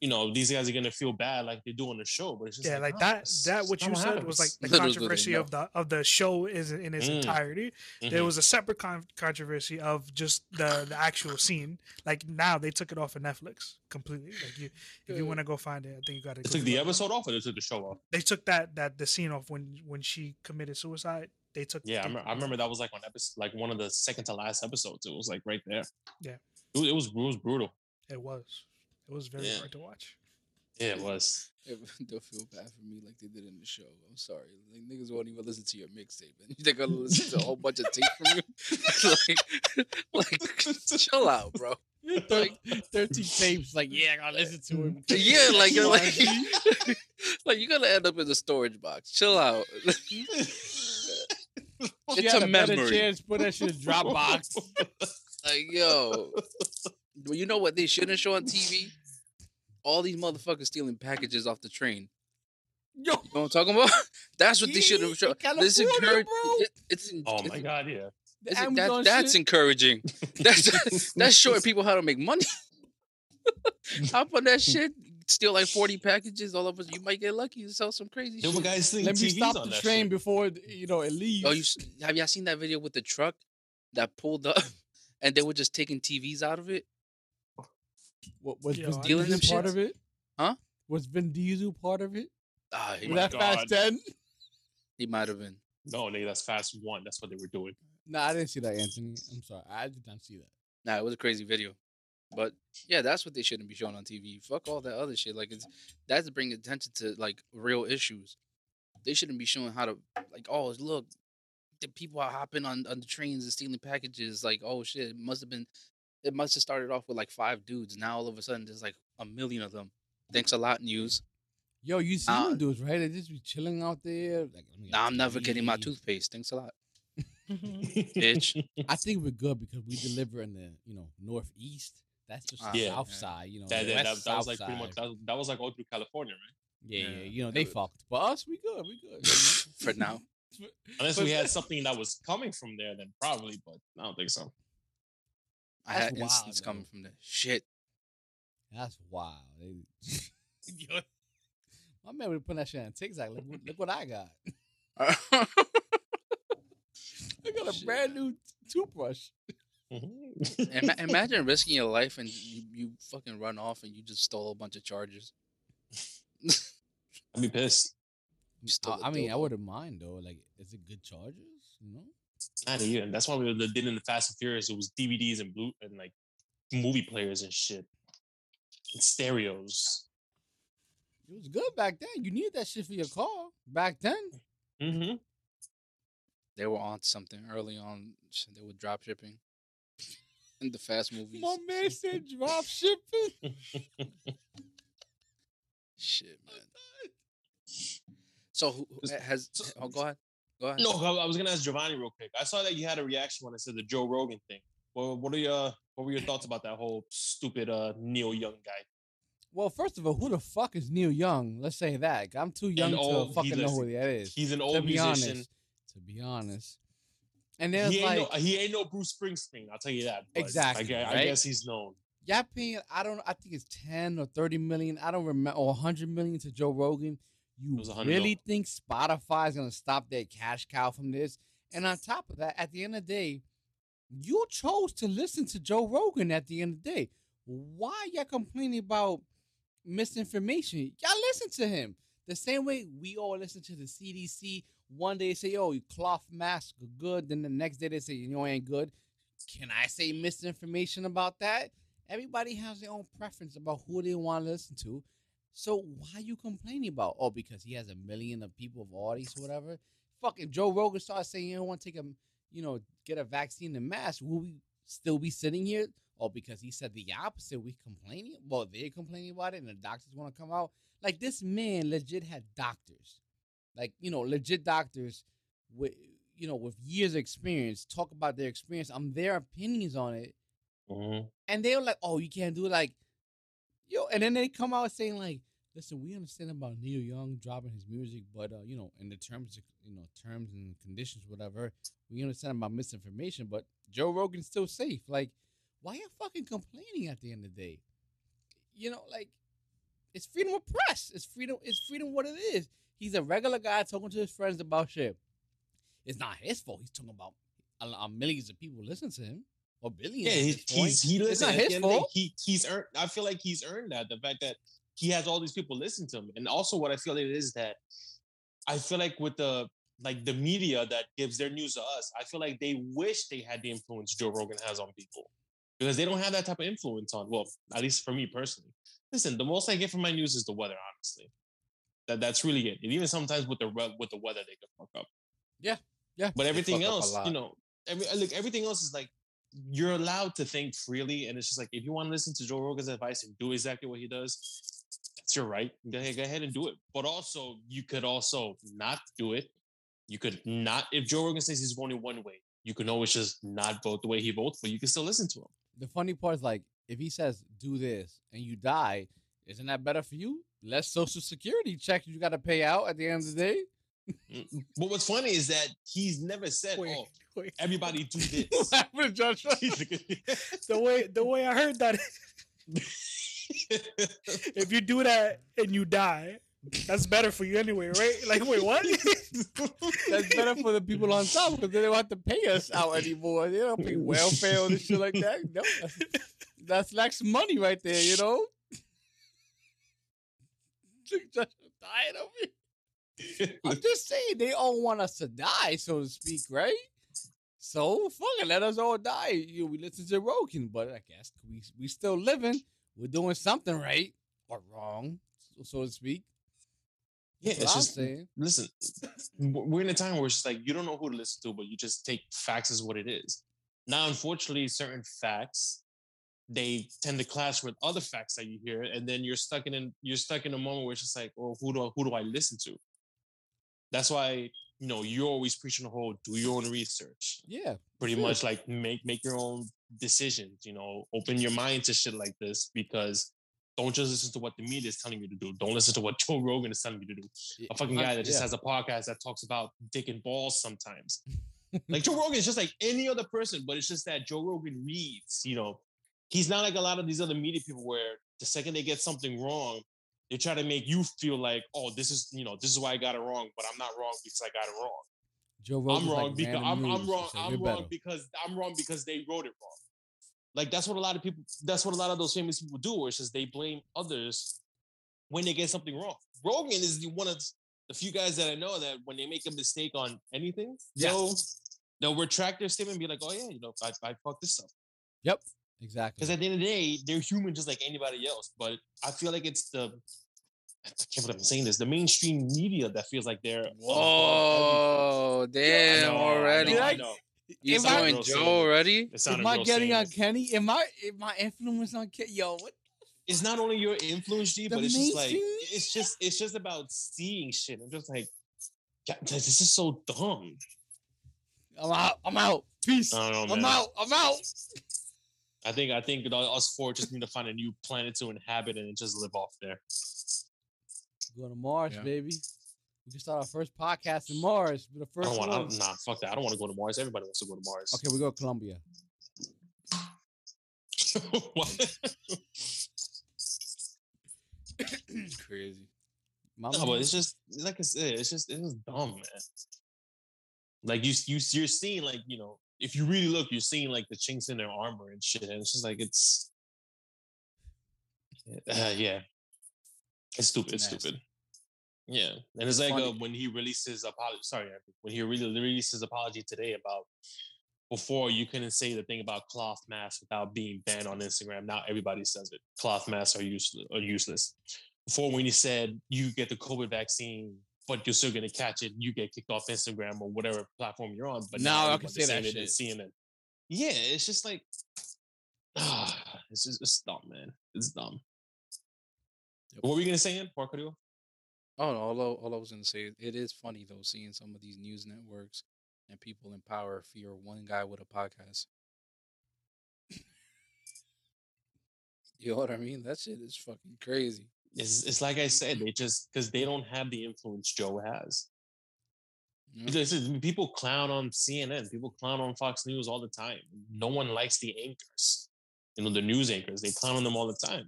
you know, these guys are gonna feel bad like they do on the show. But it's just yeah like, like that that's- that what you said was like the Little do they controversy know. of the of the show is in its Mm. entirety there Mhm. was a separate con- controversy of just the the actual scene like now they took it off of netflix completely like you if you want to go find it i think you got to They took the episode off, or they took the show off. they took that that the scene off when when she committed suicide they took Yeah, I, remember, I remember that was like on episode, like one of the second to last episodes. It was like right there. Yeah. it was it was, it was brutal. it was it was very Yeah. hard to watch Yeah, it was. [laughs] [laughs] Don't feel bad for me like they did in the show. I'm sorry. Like niggas won't even listen to your mixtape, and they're gonna listen to a whole bunch of tape from you. [laughs] like, like, chill out, bro. Like thirteen tapes. Like yeah, I gotta listen to him. Yeah, like you're like, Like, like you're gonna end up in the storage box. Chill out. she It's had a better memory. chance put that shit in Dropbox. Like, yo, well, you know what they shouldn't show on TV? All these motherfuckers stealing packages off the train. Yo, You know what I'm talking about? [laughs] That's what they should Yeah, have shown. in This California, encourage. bro. it- it's en- Oh it's- my god, yeah. the it's that, that's shit. encouraging. [laughs] [laughs] That's that's showing people how to make money. Hop on that shit. Steal like 40 packages. All of us, you might get lucky to sell some crazy There were shit. guys thinking Let me stop the train shit. before you know it leaves. Oh, you have y'all seen that video with the truck that pulled up and they were just taking TVs out of it? What, was Yo, Vin I them part shits? of it? Huh? Was Vin Diesel part of it? Ah, he, my Was that Fast Ten? he might have been. No, nigga, that's fast one. That's what they were doing. No, I didn't see that, Anthony. I'm sorry, I did not see that. Nah, it was a crazy video. But yeah, that's what they shouldn't be showing on TV. Fuck all that other shit. Like it's that's bringing attention to like real issues. They shouldn't be showing how to like, oh look, the people are hopping on, on the trains and stealing packages. Like, oh shit, it must have been it must have started off with like five dudes. Now all of a sudden there's like a million of them. Thanks a lot, news. Yo, you see Nah. them dudes, right? They just be chilling out there. Like, let me Nah, I'm never getting my toothpaste. Thanks a lot. Bitch. [laughs] I think we're good because we deliver in the you know northeast. That's just Ah, the Yeah. south side, you know. That, the that, that, that was like pretty much that, that was like all through California, right? Yeah, yeah, Yeah. you know they was- fucked, but us we good, we good. For now. [laughs] Unless we had something that was coming from there, then probably, but I don't think so. I That's had wild, instance though. coming from there. Shit. That's wild. They- [laughs] Yo, my man would put that shit on TikTok. Look, what- look what I got. [laughs] I got a Shit. brand new t- toothbrush. Mm-hmm. Ima- imagine risking your life and you, you fucking run off and you just stole a bunch of chargers. I'd be pissed. You stole. I, a I mean, I wouldn't mind though. Like, is it good charges? You know? Not even. That's why we did in the Fast and Furious. It was DVDs and blue and like movie players and shit, and stereos. It was good back then. You needed that shit for your car back then. Mm-hmm. They were on something early on. They were drop shipping [laughs] in the fast movies. My man said drop shipping. [laughs] Shit, man. So who who- has? Oh, go ahead. Go ahead. No, I I was gonna ask Giovanni real quick. I saw that you had a reaction when I said the Joe Rogan thing. Well, what are your what were your thoughts about that whole stupid uh Neil Young guy? Well, first of all, who the fuck is Neil Young? Let's say that. I'm too young old- to fucking he know who that is. He's an To old be musician. honest. To be honest. And then He ain't, like, no, he ain't no Bruce Springsteen. I'll tell you that. but Exactly, I guess, I guess he's known. y'all paying, I don't I think it's 10 or 30 million. I don't remember, or 100 million to Joe Rogan. You really think Spotify is going to stop their cash cow from this? And on top of that, at the end of the day, you chose to listen to Joe Rogan at the end of the day. Why y'all complaining about misinformation? Y'all listen to him. The same way we all listen to the CDC. One day they say, oh, your cloth masks are good. Then the next day they say, you know, ain't good. Can I say misinformation about that? Everybody has their own preference about who they want to listen to. So why you complaining about? Oh, because he has a million of people of audience or whatever. Fucking Joe Rogan starts saying you don't want to take a, you know, get a vaccine and mask. Will we still be sitting here? Oh, because he said the opposite, we complaining? Well, they're complaining about it, and the doctors want to come out. Like this man legit had doctors, like you know, legit doctors with you know with years of experience talk about their experience on their opinions on it, Mhm. and they were like, "Oh, you can't do it." Like, yo, and then they come out saying like, "Listen, we understand about Neil Young dropping his music, but uh, you know, in the terms, of, you know, terms and conditions, whatever, we understand about misinformation, but Joe Rogan's still safe. Like, why are you fucking complaining at the end of the day? You know, like, it's freedom of press. It's freedom. It's freedom. What it is. He's a regular guy talking to his friends about shit. It's not his fault. He's talking about millions of people listen to him or billions. Yeah, he's, he's he It's not his the day, fault. He he's earned. I feel like he's earned that. The fact that he has all these people listen to him, and also what I feel it is that I feel like with the like the media that gives their news to us, I feel like they wish they had the influence Joe Rogan has on people because they don't have that type of influence on. Well, at least for me personally. Listen, the most I get from my news is the weather. Honestly, that that's really it. And even sometimes with the with the weather, they can fuck up. Yeah, yeah. But everything fuck up a else, you know, every look, everything else is like you're allowed to think freely, and it's just like if you want to listen to Joe Rogan's advice and do exactly what he does, that's your right. Go ahead, go ahead and do it. But also, you could also not do it. You could not if Joe Rogan says he's voting one way, you can always just not vote the way he votes, but you can still listen to him. the funny part is like if he says do this and you die, isn't that better for you? Less social security checks you got to pay out at the end of the day. Mm, But what's funny is that he's never said, Wait, "Oh, [laughs] wait. everybody do [laughs] what this." happened? [laughs] The way the way I heard that, [laughs] if you do that and you die, that's better for you anyway, right? Like, wait, what? [laughs] That's better for the people on top because they don't have to pay us out anymore. They don't pay welfare and shit like that. No, that's, that's lax money right there, you know. [laughs] Dying over here. I'm just saying they all want us to die, so to speak, right? So fuck it, let us all die. You know, we listen to Rogan, but I guess we we still living. We're doing something right or wrong, so, so to speak. Yeah, That's it's just mm, saying. listen. We're in a time where it's just like you don't know who to listen to, but you just take facts as what it is. Now, unfortunately, certain facts they tend to clash with other facts that you hear, and then you're stuck in you're stuck in a moment where it's just like, well, who do I, who do I listen to? That's why you know you're always preaching the whole do your own research. Yeah, Pretty Sure. much like make make your own decisions. You know, open your mind to shit like this because don't just listen to what the media is telling you to do. Don't listen to what [laughs] Joe Rogan is telling you to do a fucking guy that just Yeah. has a podcast that talks about dick and balls sometimes. [laughs] like Joe Rogan is just like any other person, but it's just that Joe Rogan reads, you know, he's not like a lot of these other media people where the second they get something wrong, they try to make you feel like, oh, this is, you know, this is why I got it wrong, but I'm not wrong because I got it wrong. Joe I'm wrong like because I'm, I'm wrong. so I'm wrong better. because I'm wrong because they wrote it wrong. Like that's what a lot of people. That's what a lot of those famous people do. Where is they blame others when they get something wrong. Rogan is the one of the few guys that I know that when they make a mistake on anything, Yeah. they'll they'll retract their statement and be like, "Oh yeah, you know, I, I fucked this up." Yep, exactly. Because at the end of the day, they're human just like anybody else. But I feel like it's the I can't believe I'm saying this. The mainstream media that feels like they're above Whoa, everything. I damn! know, I already, know, I know. you Am I- Joe already? Am I real getting on sane. Kenny? Am I am my influence on Kenny? Yo, what? It's not only your influence, G, The but it's just like mainstream it's just it's just about seeing shit. I'm just like, God, this is so dumb. I'm out. I'm out. Peace. I don't know, I'm out. I'm out. I think I think us four just need to find a new planet to inhabit and just live off there. Go to Mars, Yeah. baby. We can start our first podcast in Mars. Be the I first don't want. I don't, nah, fuck that. I don't want to go to Mars. Everybody wants to go to Mars. Okay, we go to Colombia. [laughs] What? [coughs] Crazy. My no, but it's just like I said. It's just it's just dumb, man. Like you, you, you're seeing like you know, if you really look, you're seeing like the chinks in their armor and shit, and it's just like it's, uh, yeah, it's stupid. It's stupid. Yeah, and it's like uh, when he releases apology. Sorry, when he really releases apology today about before you couldn't say the thing about cloth masks without being banned on Instagram. Now everybody says it. Cloth masks are useless. Are useless. Before when he said you get the COVID vaccine, but you're still gonna catch it, you get kicked off Instagram or whatever platform you're on. But Now I can everybody's say that saying it and shit. CNN. Yeah, it's just like, ah, it's just it's dumb, man. It's dumb. Yep. What were you gonna say, in Porco? Oh, no, all, I- all I was gonna say, it is funny though, seeing some of these news networks and people in power fear one guy with a podcast. [laughs] you know what I mean? That shit is fucking crazy. It's, it's like I said, they just because they don't have the influence Joe has. Yeah. Because it's- people clown on CNN, people clown on Fox News all the time. No one likes the anchors, you know, the news anchors. They clown on them all the time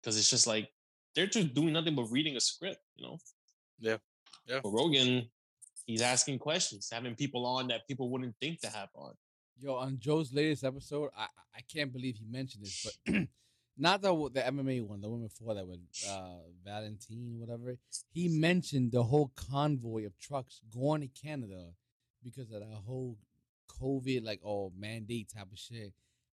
because it's just like they're just doing nothing but reading a script, you know. Yeah. Yeah. But Rogan, he's asking questions, having people on that people wouldn't think to have on. Yo, on Joe's latest episode, I I can't believe he mentioned this, but [clears throat] not the the MMA one, the one before that with uh Valentine, whatever. He mentioned the whole convoy of trucks going to Canada because of that whole COVID like oh mandate type of shit.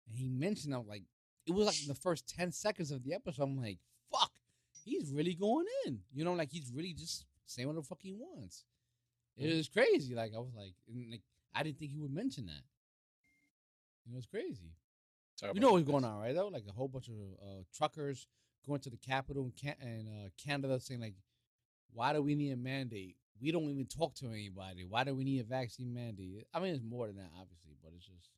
And he mentioned I was like it was like in the first 10 seconds of the episode. I'm like, fuck, he's really going in. You know, like he's really just saying what the fuck he wants. It was crazy. Like I was like, and, like I didn't think he would mention that. You know, it's crazy. You know what's going on, right? Though, like a whole bunch of uh, truckers going to the capital in, Can- in uh, Canada, saying like, "Why do we need a mandate? We don't even talk to anybody. Why do we need a vaccine mandate?" I mean, it's more than that, obviously, but it's just,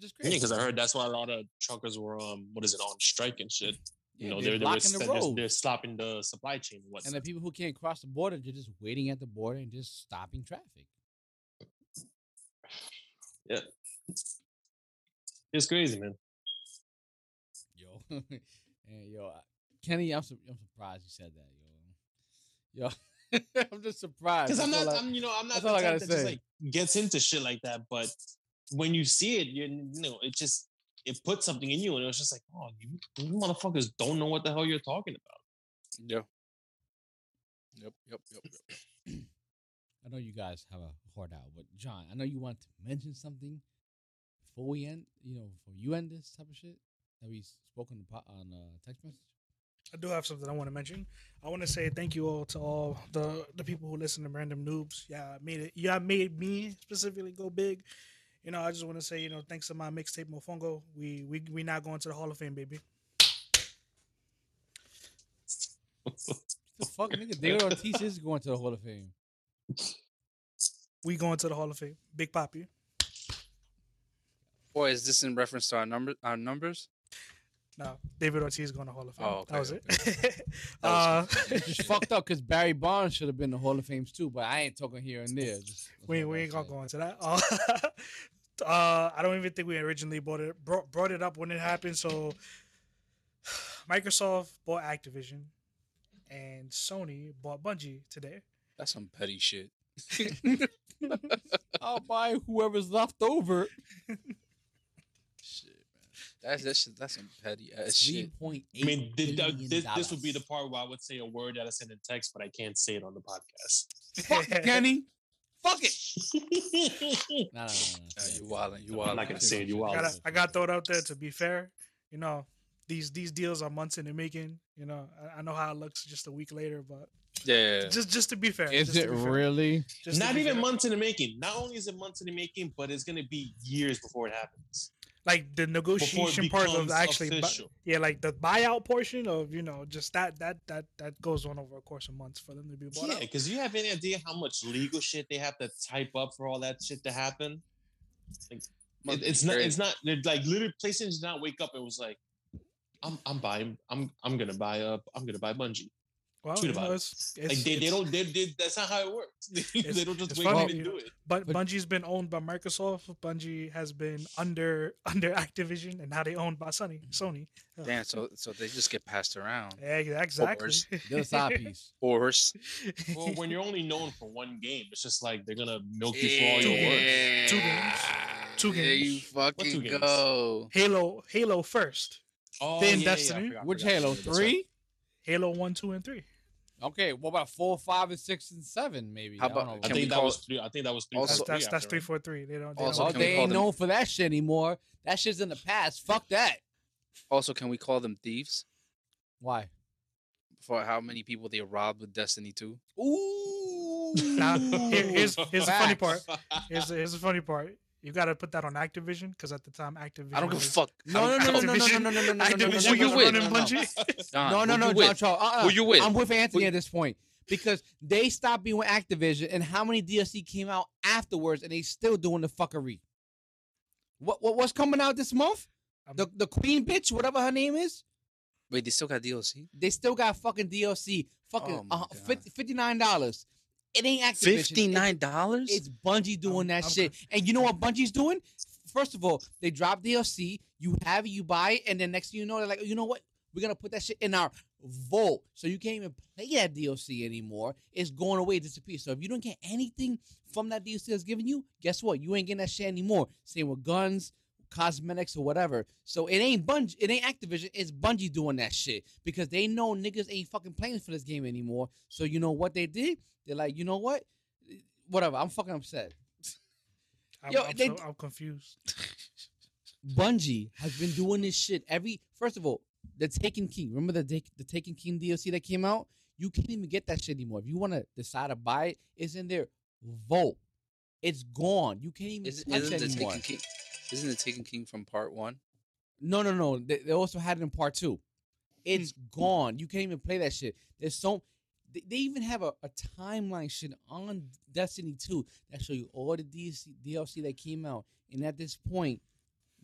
just Yeah, crazy. because I heard that's why a lot of truckers were um, what is it, on strike and shit. You know, they're they're they're, blocking the they're, they're, road. they're stopping the supply chain and whatnot. and the people who can't cross the border, they're just waiting at the border and just stopping traffic. Yeah. It's crazy, man. Yo, [laughs] and yo, Kenny, I'm su- I'm surprised you said that, yo. Yo, [laughs] I'm just surprised. Because I'm not, all I- I'm, you know, I'm not that's the I type gotta just say. like gets into shit like that. But when you see it, you, you know, it just it puts something in you, and it was just like, oh, you, you motherfuckers don't know what the hell you're talking about. Yeah. Yep, yep, yep, yep. [clears throat] I know you guys have a heart out, but John, I know you want to mention something before we end. You know, before you end this type of shit that we spoken on the po- on uh, text message. I do have something I want to mention. I want to say thank you all to all the the people who listen to Random Noobs. Yeah, I made it. Yeah, made me specifically go big. You know, I just want to say, you know, thanks to my mixtape Mofongo, we we we now going to the Hall of Fame, baby. The fuck, nigga, David Ortiz is going to the Hall of Fame. We going to the Hall of Fame. Big Papi. Boy, is this in reference to our number our numbers? No, David Ortiz going to Hall of Fame. Oh, that was okay, it. [laughs] That uh, was [laughs] It's just fucked up because Barry Bonds should have been in the Hall of Fame too, but I ain't talking here and there. Just, we, we ain't gonna go into that. Uh, [laughs] uh, I don't even think we originally brought it brought, brought it up when it happened. So [sighs] Microsoft bought Activision, and Sony bought Bungie today. That's some petty shit. I'll buy whoever's left over. Shit, man. That's that's that's some petty ass shit. I mean, th- th- this, this would be the part where I would say a word that I send in text, but I can't say it on the podcast. Fuck [laughs] Kenny. Fuck it. it. No, no, no, no. Yeah, Yeah, you wildin', you no, wildin'. I'm not gonna say it, you I gotta, I got to throw it out there to be fair. You know, these these deals are months in the making. You know, I, I know how it looks just a week later, but Yeah, yeah, yeah. just just to be fair, Is it fair, really? just Not even fair. months in the making. Not only is it months in the making, but it's gonna be years before it happens. Like the negotiation part of actually, bu- yeah, like the buyout portion of you know just that that that that goes on over a course of months for them to be bought Yeah, because you have any idea how much legal shit they have to type up for all that shit to happen? Must It, it's not. It's not. They're like literally. PlayStation did not wake up and was like, "I'm. I'm buying. I'm. I'm gonna buy up i'm gonna buy Bungie." Well, Tweet you know, about it. it's, Like they, they don't. They, they, that's not how it works. [laughs] they don't just wait funny, up and you do it. But But- Bungie's been owned by Microsoft. Bungie has been under [laughs] under Activision, and now they owned by Sony. Mm-hmm. Sony. Damn, so so they just get passed around. Yeah, exactly. course. [laughs] They're side piece. Horse. Well, when you're only known for one game, it's just like they're gonna milk you for all your work. Yeah. Two games. Two games. There you games. fucking two games? go. Halo, Halo first. Oh, Then yeah, yeah, Destiny. forgot- Which forgot. Halo? Yeah, that's right. Three? Halo one, two, and three. Okay, what about four, five, and six, and seven? Maybe. How I don't about- know. I think that was three. I think that was three. Also- That's four, that's that's after, three right? four three. They don't. Oh, they Also, Oh, don't can they ain't known for that shit anymore. That shit's in the past. Fuck that. Also, can we call them thieves Why? for how many people they robbed with Destiny 2? Ooh. Now, here- here's here's the funny part. Here's here's the funny part. You got to put that on Activision because at the time Activision. I don't give a fuck. No, no, I no, no, don't- no, no, no, no, no, no, no, no, no, no, Activision no, Who you no, with? no, running no, no. Bungie. No, no, who no, you John with? Charles. Uh-uh. Who you with? I'm with Anthony at this point because they stopped being with Activision, and how many DLC came out afterwards, and they still doing the fuckery. What, what what's coming out this month? Um, The the Queen bitch, whatever her name is, Wait, they still got DLC? they still got fucking DLC, fucking Oh uh, God. fifty nine dollars. It ain't Activision. Fifty nine dollars? It's Bungie doing I'm- that I'm shit. And you know what Bungie's doing? First of all, they drop DLC. You have it, you buy it, and then next thing you know, they're like, you know what? We're gonna put that shit in our vault, so you can't even play that DLC anymore. It's going away, disappear. So if you don't get anything from that DLC that's giving you, guess what? You ain't getting that shit anymore. Same with guns, cosmetics, or whatever. So it ain't Bungie, it ain't Activision. It's Bungie doing that shit because they know niggas ain't fucking playing for this game anymore. So you know what they did? They're like, you know what? Whatever. I'm fucking upset. I'm, Yo, I'm, they- so, I'm confused. Bungie has been doing this shit every. First of all, the Taken King. Remember the Take- the Taken King DLC that came out? You can't even get that shit anymore. If you want to decide to buy it, it's in there. Vote. It's gone. You can't even Isn't, touch isn't it the anymore. Taken King? Isn't the Taken King from part one? No, no, no. They, they also had it in part two. Hmm. It's gone. You can't even play that shit. There's so they, they even have a, a timeline shit on Destiny 2 that show you all the DLC, DLC that came out. And at this point,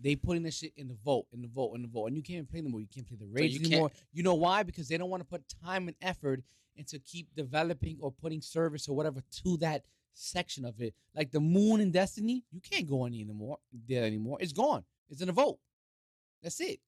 they putting that shit in the vote, in the vote, in the vote. And you can't even play them more. You can't play the raids you can't- anymore. You know why? Because they don't want to put time and effort into keep developing or putting service or whatever to that section of it. Like the moon in Destiny, you can't go any anymore there anymore. It's gone. It's in a vote. That's it.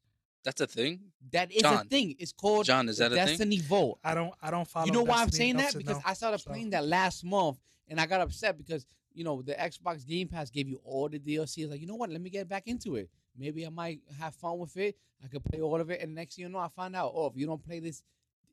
That's a thing. That is a thing. It's called John, is the that a thing? Destiny Vault. I don't I don't follow. You know why I'm saying that? Because know, I started so. playing that last month and I got upset because, you know, the Xbox Game Pass gave you all the DLC. I was like, you know what? Let me get back into it. Maybe I might have fun with it. I could play all of it. And next thing you know, I find out, oh, if you don't play this,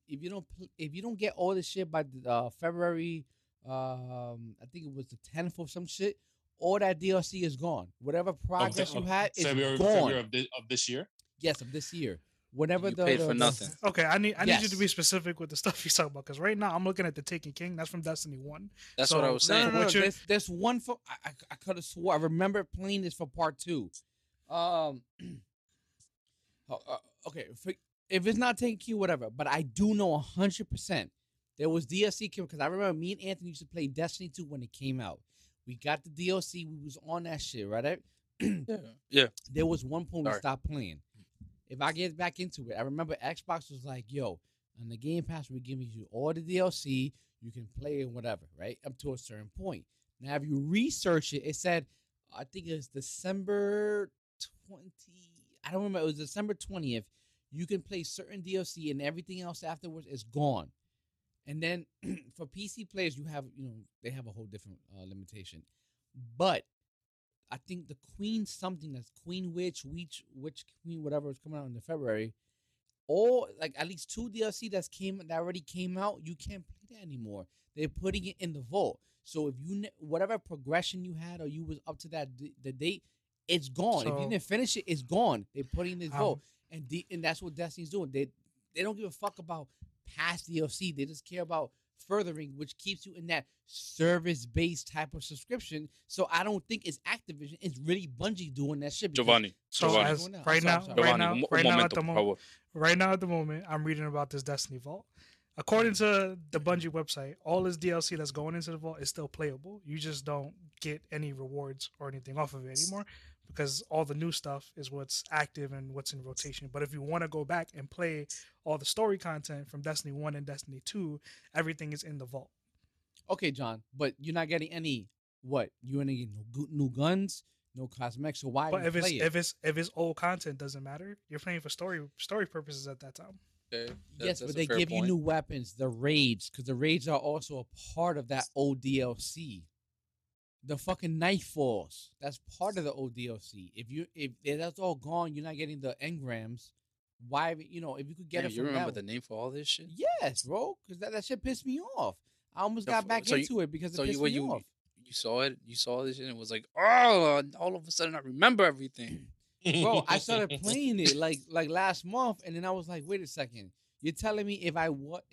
if you don't if you don't get all this shit by uh, February, um, I think it was the 10th or some shit, all that DLC is gone. Whatever progress you had is February, gone. February of, this, of this year. Yes, of this year. Whatever You the, paid the- for the- nothing. Okay, I need I need you to be specific with the stuff you're talking about because right now I'm looking at the Taken King. That's from Destiny One. That's what I was saying. no, no. What you're- There's, there's one for I, I, I could have swore. I remember playing this for part two. Um. [clears throat] uh, okay, for, if it's not taking Q, whatever. But I do know hundred percent there was DLC because I remember me and Anthony used to play Destiny two when it came out. We got the DLC. We was on that shit, right? [clears throat] Yeah. Yeah. there was one point we stopped playing. If I get back into it, I remember Xbox was like, "Yo, on the Game Pass, we're giving you all the DLC. You can play it, whatever, right? Up to a certain point. Now, if you research it, it said, I think it was December twenty. I don't remember. It was December twentieth. You can play certain DLC, and everything else afterwards is gone. And then [clears throat] for PC players, you have you know they have a whole different uh, limitation, but I think the Queen something that's Queen Witch, Witch, Witch Queen, whatever is coming out in February. All like at least two DLC that's came that already came out, you can't play that anymore. They're putting it in the vault. So if you whatever progression you had or you was up to that d- the date, it's gone. if you didn't finish it, it's gone. They're putting it in the Um, vault, and and that's what Destiny's doing. They they don't give a fuck about past DLC. They just care about furthering, which keeps you in that service based type of subscription. So I don't think it's Activision. It's really Bungie doing that shit. Giovanni. So Giovanni. as right I'm sorry, now, right now, un, un right now at the moment, right now at the moment, I'm reading about this Destiny Vault. According to the Bungie website, all this DLC that's going into the vault is still playable. You just don't get any rewards or anything off of it anymore. Because all the new stuff is what's active and what's in rotation. But if you want to go back and play all the story content from Destiny 1 and Destiny 2, everything is in the vault. Okay, John, but you're not getting any what? You ain't getting no gu- new guns, no cosmetics. So why But even if it's play it? if it's if it's old content doesn't matter. You're playing for story story purposes at that time. Okay, that- yes, but they fair give you new weapons, the raids, because the raids are also a part of that old DLC. The fucking Nightfalls, that's part of the old DLC. If you if that's all gone, you're not getting the engrams. Why, you know, if you could get Damn, it you remember that the name for all this shit? Yes, bro, because that, that shit pissed me off. I almost So got back so you- into it because it So you pissed when me you off. you saw it, you saw this shit, and it was like, oh, all of a sudden I remember everything. bro i [laughs] started playing it like like last month and then i was like wait a second you're telling me if i what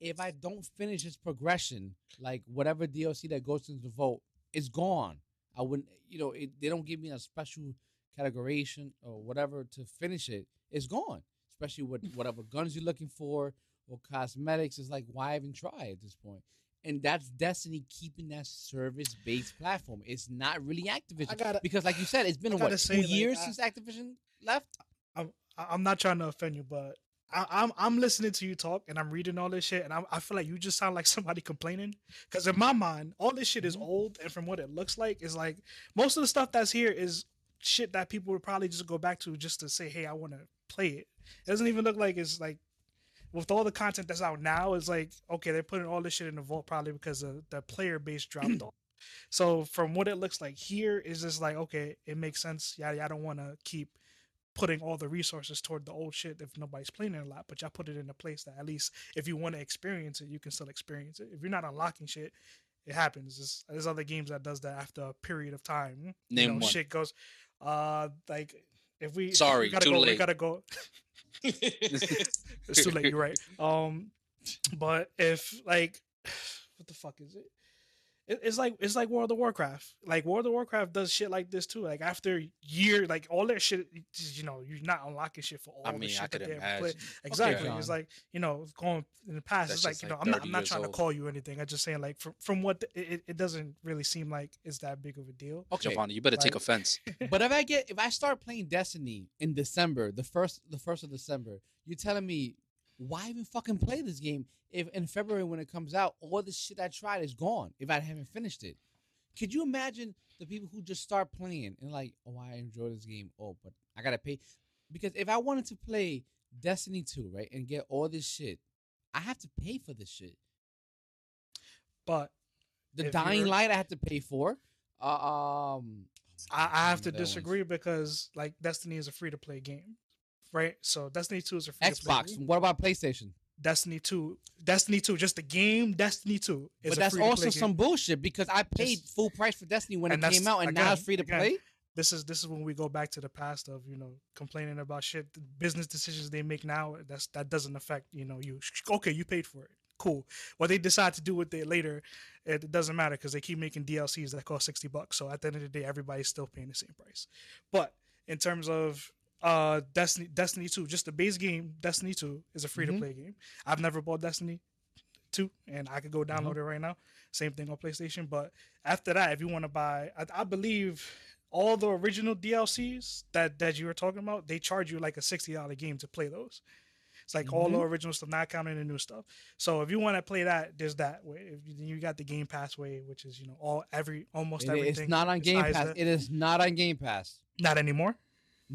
if i don't finish this progression like whatever dlc that goes into the vote is gone. I wouldn't you know it, they don't give me a special categorization or whatever to finish it. It's gone especially with mm. whatever guns you're looking for or cosmetics. It's like why even try at this point? And that's Destiny keeping that service-based platform. It's not really Activision I gotta because, like you said, it's been what two like, years I- since Activision left. I'm I'm not trying to offend you, but I, I'm I'm listening to you talk and I'm reading all this shit, and I, I feel like you just sound like [laughs] somebody complaining. Because in my mind, all this shit is mm-hmm. old, and from what it looks like, is like most of the stuff that's here is shit that people would probably just go back to just to say, hey, I want to play it. It doesn't even look like it's like with all the content that's out now. It's like okay, they're putting all this shit in the vault probably because the the player base dropped [clears throat] off. So from what it looks like here is just like okay, it makes sense. Yeah, I don't want to keep putting all the resources toward the old shit if nobody's playing it a lot, but y'all put it in a place that at least if you want to experience it, you can still experience it. If you're not unlocking shit, it happens. There's, there's other games that does that after a period of time. You Name know, one. shit goes uh like if we Sorry, we gotta too go, we gotta go. [laughs] [laughs] it's too late, you're right. Um but if like [sighs] what the fuck is it? It- It's like it's like World of Warcraft. Like World of Warcraft does shit like this too. Like after year, like all that shit, you know, you're not unlocking shit for all I the shit I that they ever played. Exactly. John. it's like you know, going in the past. That's it's like just you like know, I'm not I'm not years trying to call you anything. I'm just saying like from from what the, it, it doesn't really seem like it's that big of a deal. Okay, Giovanni, you better take offense. [laughs] but if I get if I start playing Destiny in December, the first the first of December, you're telling me why even fucking play this game if in February when it comes out, all the shit I tried is gone if I haven't finished it. Could you imagine the people who just start playing and like, oh, I enjoy this game, oh, but I gotta pay because if I wanted to play Destiny 2, right, and get all this shit, I have to pay for this shit. But The Dying Light I have to pay for. Uh, um, I, I have to Name of the other ones. disagree because like Destiny is a free to play game, right? So Destiny Two is a free Xbox. What about PlayStation? Destiny Two, Destiny Two, just the game Destiny Two is But that's also game. some bullshit because I paid Just- full price for Destiny when it came out, and now it's free to again, play. this is this is when we go back to the past of you know complaining about shit the business decisions they make now that's that doesn't affect you know you okay you paid for it cool what they decide to do with it later it doesn't matter because they keep making dlcs that cost 60 bucks so at the end of the day everybody's still paying the same price but in terms of uh destiny destiny 2 just the base game destiny 2 is a free to mm-hmm. play game i've never bought destiny 2 and i could go uh-huh. download it right now same thing on playstation but after that if you want to buy I, I believe all the original DLCs that that you were talking about, they charge you like a sixty dollar game to play those. It's like all the mm-hmm. original stuff, not counting the new stuff. So if you want to play that, there's that way. If you, you got the Game Pass way, which is you know all every almost It- everything. it's not on Game Pass. It is not on Game Pass. not anymore.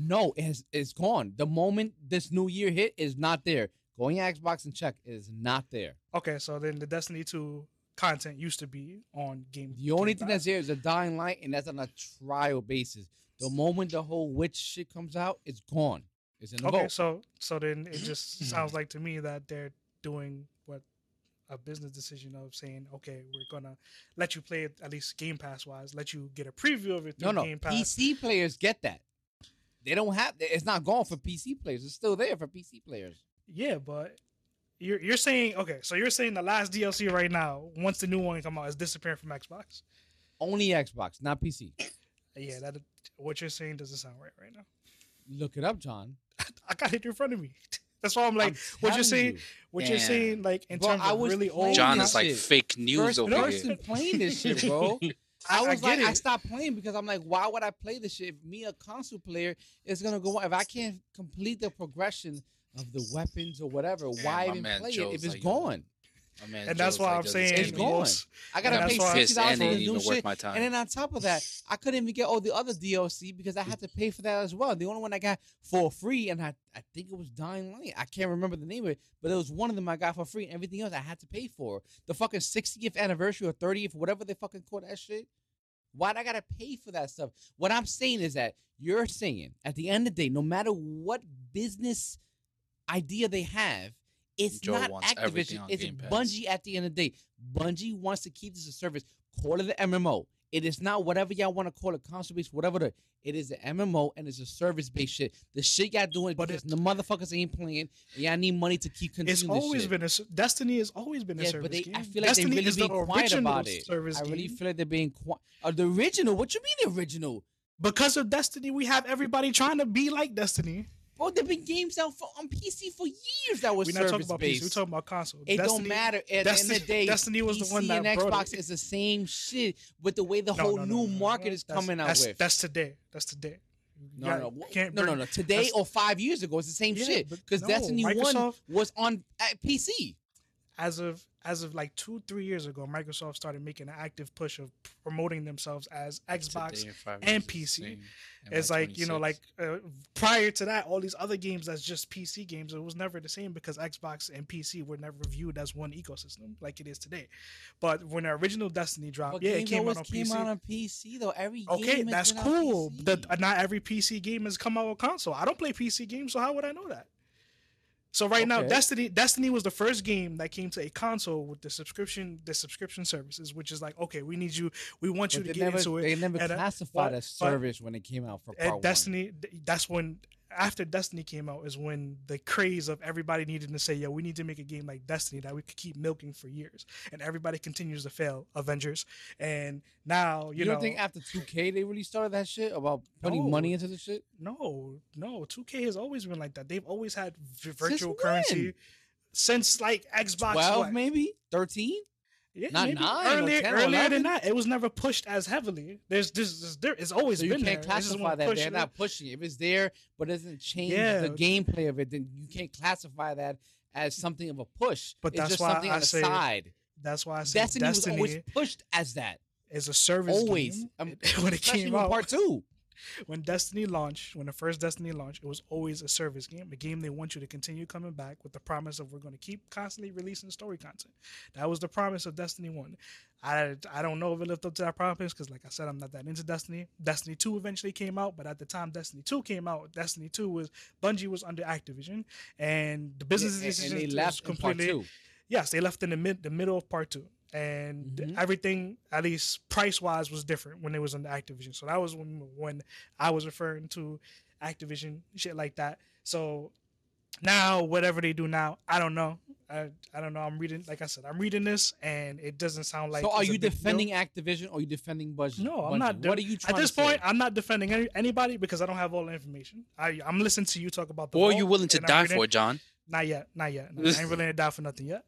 No, it has, it's gone. The moment this new year hit, is not there. Going to Xbox and check, is not there. Okay, so then the Destiny two content used to be on Game. The only Game thing that's there is a Dying Light, and that's on a trial basis. The moment the whole witch shit comes out, it's gone. It's in the Okay, so so then it just [clears throat] sounds like to me that they're doing what a business decision of saying, okay, we're gonna let you play it at least Game Pass wise, let you get a preview of it No, through no. Game Pass. PC players get that. They don't have. It's not gone for PC players. It's still there for PC players. Yeah, but you're you're saying okay, so you're saying the last DLC right now, once the new one come out, is disappearing from Xbox. Only Xbox, not PC. Yeah, that what you're saying doesn't sound right right now. Look it up, John. [laughs] I got it in front of me. [laughs] That's why I'm like, I'm what you're saying, you. what you're saying, like in Bro, terms I of was really playing old. John is like shit. fake news First over person here. playing this shit, bro. [laughs] I I, I was get like, I stopped playing because I'm like, why would I play this shit? If me, a console player, is gonna go if I can't complete the progression of the weapons or whatever. Yeah, why even play it if it's like, gone? My man and that's Joe's why like, I'm saying It's game gone. most- I gotta pay that's sixty pissed dollars and for it the new worth shit. my time. And then on top of that, I couldn't even get all the other DLC because I had to pay for that as well. The only one I got for free, and I, I think it was Dying Light. I can't remember the name of it, but it was one of them I got for free. And everything else I had to pay for. The fucking 60th anniversary or 30th, whatever they fucking call that shit. Why'd I gotta pay for that stuff? What I'm saying is that you're saying at the end of the day, no matter what business idea they have, it's Joe not wants Activision. It's Game Bungie at the end of the day. Bungie wants to keep this a service. Call it the MMO. It is not whatever y'all want to call it, console based, whatever. The, it is an MMO and it's a service based shit. The shit y'all doing But because it- the motherfuckers ain't playing. And y'all need money to keep continuing It's this always shit. been a Destiny has always been a Yeah, service but they, game. I feel like Destiny they really is the being quiet original about it. service I really game. feel like they're being quiet. Uh, the original? What you mean the original? because of Destiny, we have everybody trying to be like Destiny. Bro, there've been games out for, on PC for years that was We're not talking about PC. We're talking about console. It Destiny, don't matter. At the end Destiny- of the day, Destiny was the PC one that and Xbox it. is the same shit with the way the No, whole no, no, new market is That's- coming out that's, with. That's today. That's today. No, got- no, no, no, no, no. Today or five years ago, it's the same Yeah, shit because Destiny One was on at PC. As of as of like two three years ago, Microsoft started making an active push of promoting themselves as Xbox. And years is the PC. It's by like you know, like uh, prior to that, all these other games that's just PC games. It was never the same because Xbox and PC were never viewed as one ecosystem like it is today. But when the original Destiny dropped, But yeah, it came always out on came PC. out on PC though. Every okay, game has that's been on cool. The, not every PC game has come out on console. I don't play PC games, so how would I know that? So right now, Destiny Destiny was the first game that came to a console with the subscription the subscription services, which is like, okay, we need you, we want you to get never, into it. they never uh, classified but- as but- service when it came out for and one. Destiny, that's when after Destiny came out is when the craze of everybody needed to say, "Yo, we need to make a game like Destiny that we could keep milking for years," and everybody continues to fail. Avengers, and now you, You, know, don't think after 2K they really started that shit about putting money into the shit? no, no, 2K has always been like that. They've always had v- virtual currency since like Xbox. 12 what? maybe? 13? Yeah, Not nine earlier, 10 or earlier than that. It was never pushed as heavily. There's this, this there. It's always So you been can't there. Classify that. They're it. not pushing it. If it's there but it doesn't change Yeah. the gameplay of it, then you can't classify that as something of a push. But it's that's just why something I on the say side. That's why I said Destiny, Destiny, was always pushed as that. As a service Always. game. Um, [laughs] when it came out, part two. When Destiny launched, when the first Destiny launched, it was always a service game, a game they want you to continue coming back with the promise of we're going to keep constantly releasing story content. That was the promise of Destiny One. I I don't know if it lived up to that promise because, like I said, I'm not that into Destiny. Destiny Two eventually came out, but at the time Destiny Two came out, Destiny Two was Bungie was under Activision, and the business Yeah, and- and they left completely yes, they left in the mid the middle of part two, and Mhm. everything at least price wise was different when it was under Activision. So that was when when I was referring to Activision shit like that. So now whatever they do now, I don't know. I, I don't know. I'm reading, like I said, I'm reading this, and it doesn't sound like. so are you big deal. defending Activision or are you defending Bungie? No, I'm Bungie? not. What are you trying At this point, I'm not defending any, anybody because I don't have all the information. I, I'm listening to you talk about the. What are you willing to die for, John? Not yet. Not yet. No, [laughs] I ain't willing to die for nothing yet.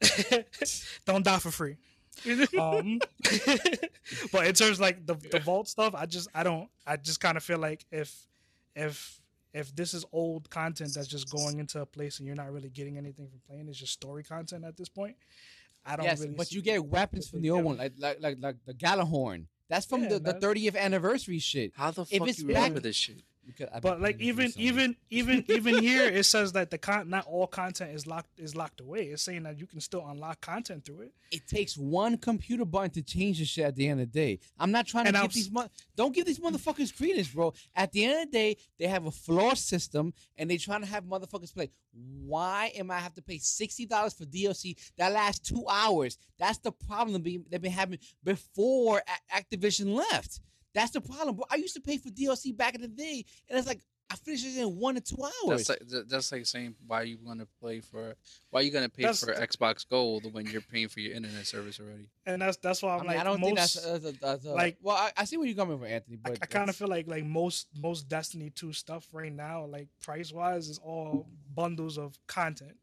[laughs] Don't die for free. [laughs] Um, [laughs] but in terms of, like the the vault stuff, I just I don't. I just kind of feel like if if if this is old content that's just going into a place and you're not really getting anything from playing, it's just story content at this point. I don't yes, really. but see you get weapons from the old one, like like like, like the Gjallarhorn. That's from Yeah, the, the 30th anniversary shit. How the If fuck it's you back- remember this shit? But like even even even even here, it says that the con not all content is locked is locked away. It's saying that you can still unlock content through it. it takes one computer button to change the shit at the end of the day. I'm not trying to And give I'm these mo- don't give these motherfuckers credence, bro. At the end of the day, they have a flawed system and they trying to have motherfuckers play. Why am I have to pay sixty dollars for DLC that lasts two hours? That's the problem they've been having before Activision left. That's the problem, bro. I used to pay for DLC back in the day, and it's like I finished it in one or two hours. That's like that's like saying why you gonna play for why you gonna pay That's for Xbox Gold when you're paying for your internet service already? And that's that's why I, I'm mean, like I don't most, think that's, that's, a, that's a, like- Well, I, I see where you're coming from, Anthony. But I kind of feel like like most most Destiny 2 stuff right now, like price wise, is all bundles of content.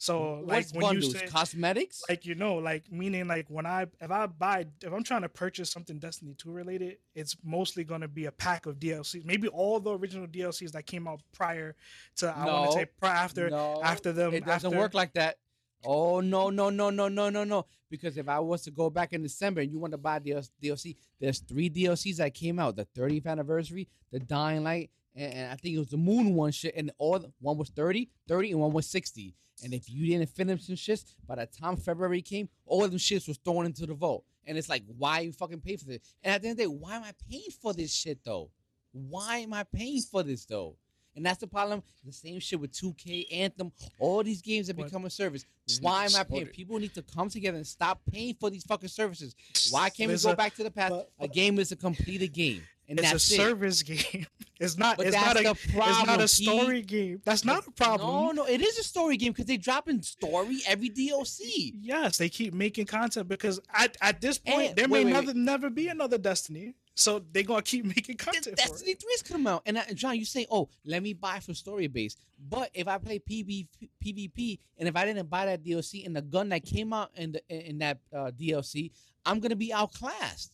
So like What's when bundles? you say Cosmetics? like you know like meaning like when I if I buy if I'm trying to purchase something Destiny 2 related, it's mostly going to be a pack of DLCs. Maybe all the original DLCs that came out prior to I want to say pri- after no, after them it doesn't after, work like that. Oh no no no no no no no! Because if I was to go back in December and you want to buy the DLC, there's three DLCs that came out: the 30th anniversary, the Dying Light, and, and I think it was the Moon one shit. And all the- one was 30, 30, and one was 60. And if you didn't finish some shits, by the time February came, all of them shits was thrown into the vault. And it's like, why you fucking pay for this? And at the end of the day, why am I paying for this shit though? Why am I paying for this though? And that's the problem. The same shit with 2K, Anthem, all these games that become a service. Why am I paying? People need to come together and stop paying for these fucking services. Why can't we go back to the past? a game is a completed game, and it's a that's it. service [laughs] game. It's not But it's not a the it's not a story game. That's not a problem. No, no, it is a story game because they drop in story every DLC. Yes, they keep making content because at, at this point And- there wait, may wait, never never be another Destiny. So they're gonna keep [laughs] making content for Destiny. 3 is coming out. And uh, John, you say, oh, let me buy for story base. But if I play PV, PvP and if I didn't buy that DLC and the gun that came out in, the, in that uh, DLC, I'm going to be outclassed.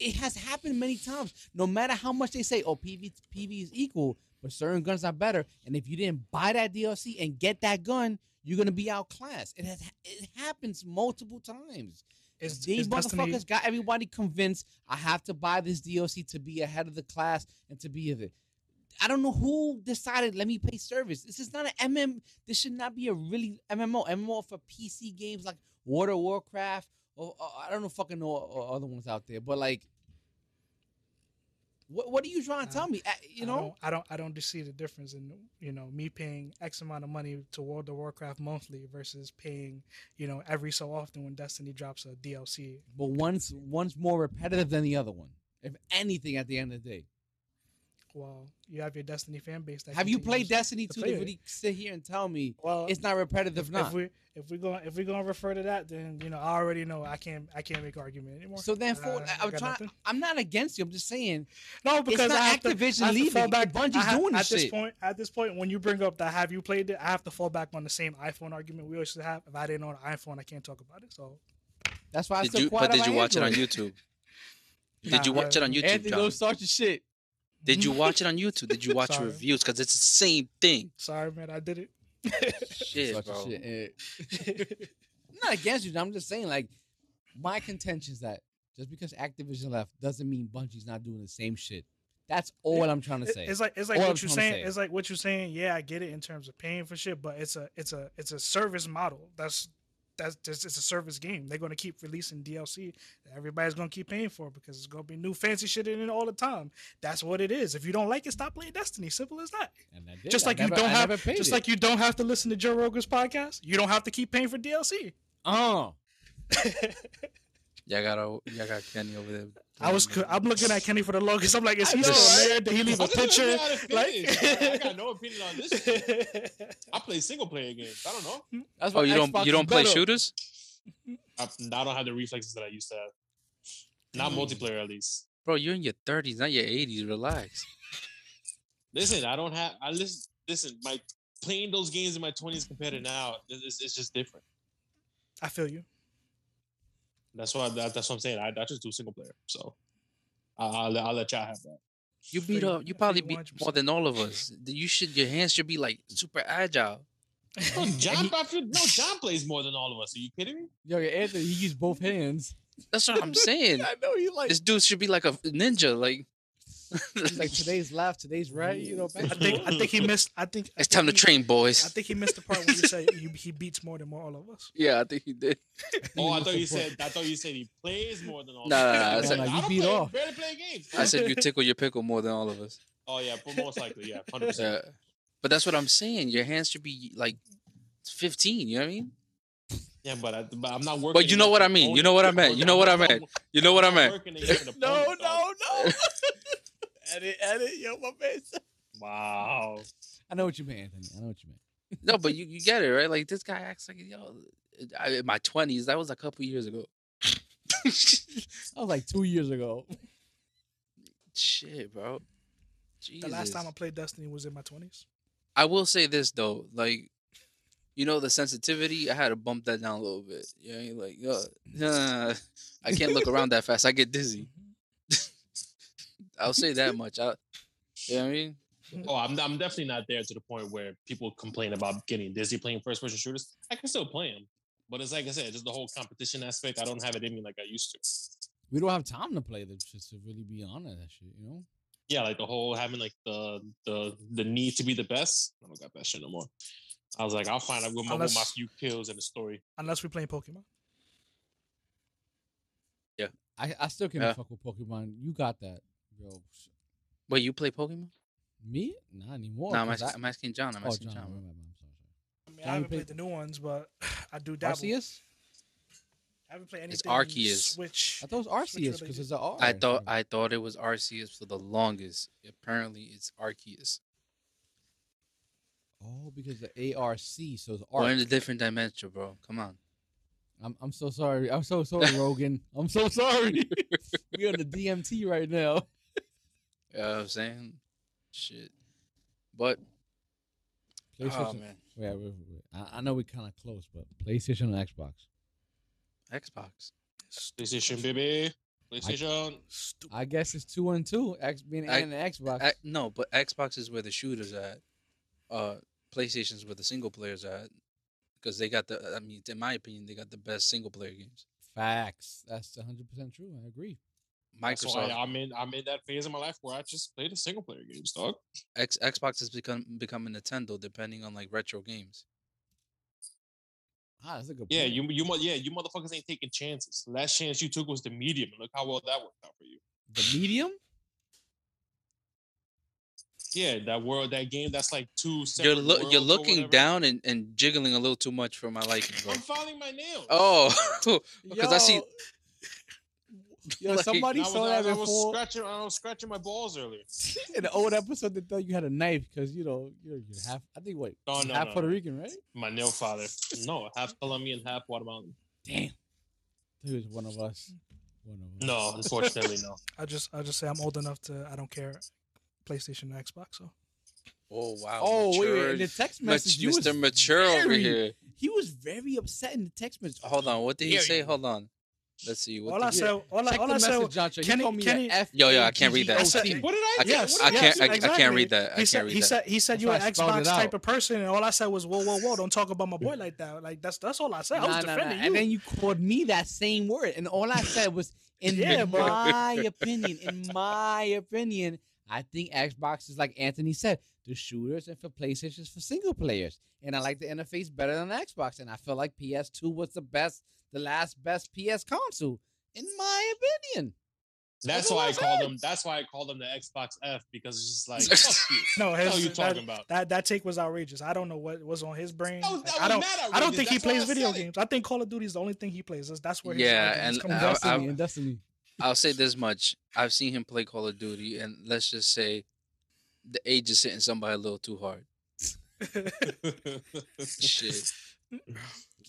It has happened many times. No matter how much they say, oh, PV, PV is equal, but certain guns are better. And if you didn't buy that DLC and get that gun, you're going to be outclassed. It, has, it happens multiple times. Is, These is Destiny motherfuckers got everybody convinced I have to buy this DLC to be ahead of the class and to be of it. I don't know who decided let me pay service. This is not an MM. This should not be a really MMO. MMO for PC games like World of Warcraft or, or I don't know fucking know or other ones out there. But like, what what are you trying to tell me? Uh, You I know, don't, I don't I don't see the difference in you know me paying X amount of money to World of Warcraft monthly versus paying you know every so often when Destiny drops a DLC. but one's one's more repetitive than the other one. If anything, at the end of the day, Well, you have your Destiny fan base. That have you played Destiny to two? play To really sit here and tell me Well, it's not repetitive? if, not. if we if we go if we gonna refer to that, then you know I already know I can't I can't make argument anymore. So then, for Uh, I I'm trying. nothing. I'm not against you. I'm just saying. No, because not I have to, Activision I have to fall leaving, back. Bungie's have- doing at this this shit. point. At this point, when you bring up that have you played it, I have to fall back on the same iPhone argument we always have. If I didn't own an iPhone, I can't talk about it. So That's why I Did still you? quiet But [laughs] did you my watch it on Android. YouTube? Nah, Did you watch it on YouTube, Anthony, John? don't start your shit. Did you watch it on [laughs] YouTube? Did you watch Sorry. reviews? Because it's the same thing. sorry, man, I did it. Shit, bro. shit. Eh. I'm [laughs] not against you. I'm just saying, like, my contention is that just because Activision left doesn't mean Bungie's not doing the same shit. That's all I'm trying to say. It's like it's like All I'm what you're saying. say. It's like what you're saying. Yeah, I get it in terms of paying for shit, but it's a it's a it's a service model. That's that's just it's a service game. They're gonna keep releasing DLC everybody's gonna keep paying for it because it's gonna be new fancy shit in it all the time. That's what it is. If you don't like it, stop playing Destiny. Simple as that. And I did. Just I like never- you don't I have, paid just it. like you don't have to listen to Joe Rogan's podcast. You don't have to keep paying for DLC. oh, uh. Y'all got y'all got Kenny over there. I was, I'm looking at Kenny for the longest. I'm like, is he know, still right? there? Did he leave a [laughs] I'm just picture? looking at it Like. I got no [laughs] opinion on this. Shit. I play single player games. I don't know. that's Oh, why you don't you don't play better. shooters? I, I don't have the reflexes that I used to have. Not hmm. multiplayer, at least. Bro, you're in your 30s, not your 80s. Relax. [laughs] Listen, I don't have. I listen. Listen, my playing those games in my twenties compared to now, it's, it's just different. I feel you. That's why. That, that's what I'm saying. I, I just do single player. So I'll, I'll, let- I'll let y'all have that. You beat up. You probably beat more than all of us. You should. Your hands should be like super agile. [laughs] No, John, I feel, no, [laughs] John plays more than all of us. Are you kidding me? Yo, Anthony, he used both [laughs] hands. That's what I'm saying. I know he like. This dude should be like a ninja. Like, like today's left, today's right. You know, I think I think he missed. I think I it's think time to he- train, I think he missed the part where you said he, he beats more than all of us. Yeah, I think he did. Oh, I thought you said. I thought you said he plays more than all. No, of no, us. no, I I, said- No, no, you don't beat play, off. barely play games. I said you tickle your pickle more than all of us. Oh yeah, but most likely, yeah, hundred percent. Yeah. But that's what I'm saying. Your hands should be like 15. You know what I mean? Yeah, but, I, but I'm not working. But you know what I mean. You know what I meant. You know what I I'm meant. You know what I I'm not meant. working against an [laughs] no, opponent, dog. no, no. [laughs] edit, edit, yo, my face. Wow. I know what you mean, Anthony. I know what you mean. [laughs] No, but you, you get it right. Like this guy acts like yo. I, in my 20s, that was a couple years ago. That was like two years ago. Shit, bro. The last time I played Destiny was in my twenties. I will say this though, like, you know the sensitivity. I had to bump that down a little bit. Yeah, like uh, nah, [laughs] I can't look around that fast. I get dizzy. [laughs] I'll say that much. I, you know what I mean? Oh, I'm, I'm definitely not there to the point where people complain about getting dizzy playing first person shooters. I can still play them, but it's like I said, just the whole competition aspect. I don't have it in me like I used to. We don't have time to play this just to really be on that shit, you know? Yeah, like the whole having like the the the need to be the best. I don't got that shit no more. I was like, I'll find out with my, with my few kills in the story. Unless we're playing Pokemon. Yeah, I, I still can't Yeah. fuck with Pokemon. You got that, yo. sh- Wait, you play Pokemon? Me? Not anymore. no, I'm 'cause asking, I- I'm asking John. I'm oh, asking John, John. I'm sorry, sorry. I mean, John, I haven't played- played the new ones, but [sighs] I do dabble. Arceus? I haven't played anything. It's Arceus. Switch. I thought it was Arceus because it's an R. I thought I thought it was Arceus for the longest. Apparently, it's Arceus. Oh, because the ARC, so it's Arceus. We're in a different dimension, bro. Come on. I'm I'm so sorry. I'm so sorry, [laughs] Rogan. I'm so sorry. [laughs] We're on the DMT right now. You know what I'm saying? Shit. But PlayStation. oh PlayStation. man, Wait, wait, wait, wait. I, I know we're kind of close, but PlayStation and Xbox. Xbox. PlayStation, baby. PlayStation. Stupid. I guess it's two and two. X being I- and the Xbox. I, no, but Xbox is where the shooters at. Uh, PlayStation's where the single players at. Because they got the. I mean, in my opinion, they got the best single player games. Facts. That's 100 percent true. I agree. That's why I'm in. I'm in that phase of my life where I just play the single player games, dog. X, Xbox has become become a Nintendo, depending on like retro games. Ah, that's a good. Yeah, you you yeah you motherfuckers ain't taking chances. Last chance you took was the medium. Look how well that worked out for you. the medium. Yeah, that world, that game, that's like two. You're lo- worlds you're looking whatever. down and, and jiggling a little too much for my liking, bro. I'm filing my nails. Oh, [laughs] because I see. Yo, [laughs] Yo, Like, somebody I was, saw I, that I was scratching. I was scratching my balls earlier. [laughs] in the old episode. They thought you had a knife because you know you're, you're [laughs] half. I think what No, no, half no, Puerto no. Rican, right? My nail father. No, half Colombian, half Guatemalan. Damn, he was one of us. One of us. No, unfortunately, no. I just I just say I'm old enough to I don't care. PlayStation and Xbox. So Oh wow. Oh wait, wait, in the text Mat- message, you was Mr. Mature over here. He was very upset in the text message. Hold on, what did he Dare say? you. Hold on. Let's see. What all did I he- said, all I, Check all the I said, message, Kenny- he called me Kenny- a F. Yo, yo, I can't read that. I said- A G G O T. What did I I get? can't- What I can't- say? I- I can't read that. I He can't said read he that. said he said That's you're an Xbox type of person, and all I said was whoa, whoa, whoa, don't talk about my boy like that. Like that's that's all I said. I was Nah, nah, nah. defending you. And then you called me that same word, and all I said was, in Yeah, my opinion, in my opinion, I think Xbox is like Anthony said, the shooters, and for PlayStation is for single players. And I like the interface better than Xbox, and I feel like PS2 was the best, the last best PS console, in my opinion. That's That's why I what called said. them. That's why I called them the Xbox F because it's just like [laughs] fuck you. no, What the hell his, you talking that, about? that that take was outrageous. I don't know what was on his brain. That was- Like, that I don't. I don't think he That's why plays video said it. games. I think Call of Duty is the only thing he plays. That's, that's where his Yeah, arguments and come I- from. I- Destiny, and Destiny. I'll say this much. I've seen him play Call of Duty, and let's just say the age is hitting somebody a little too hard. [laughs] Shit. [laughs]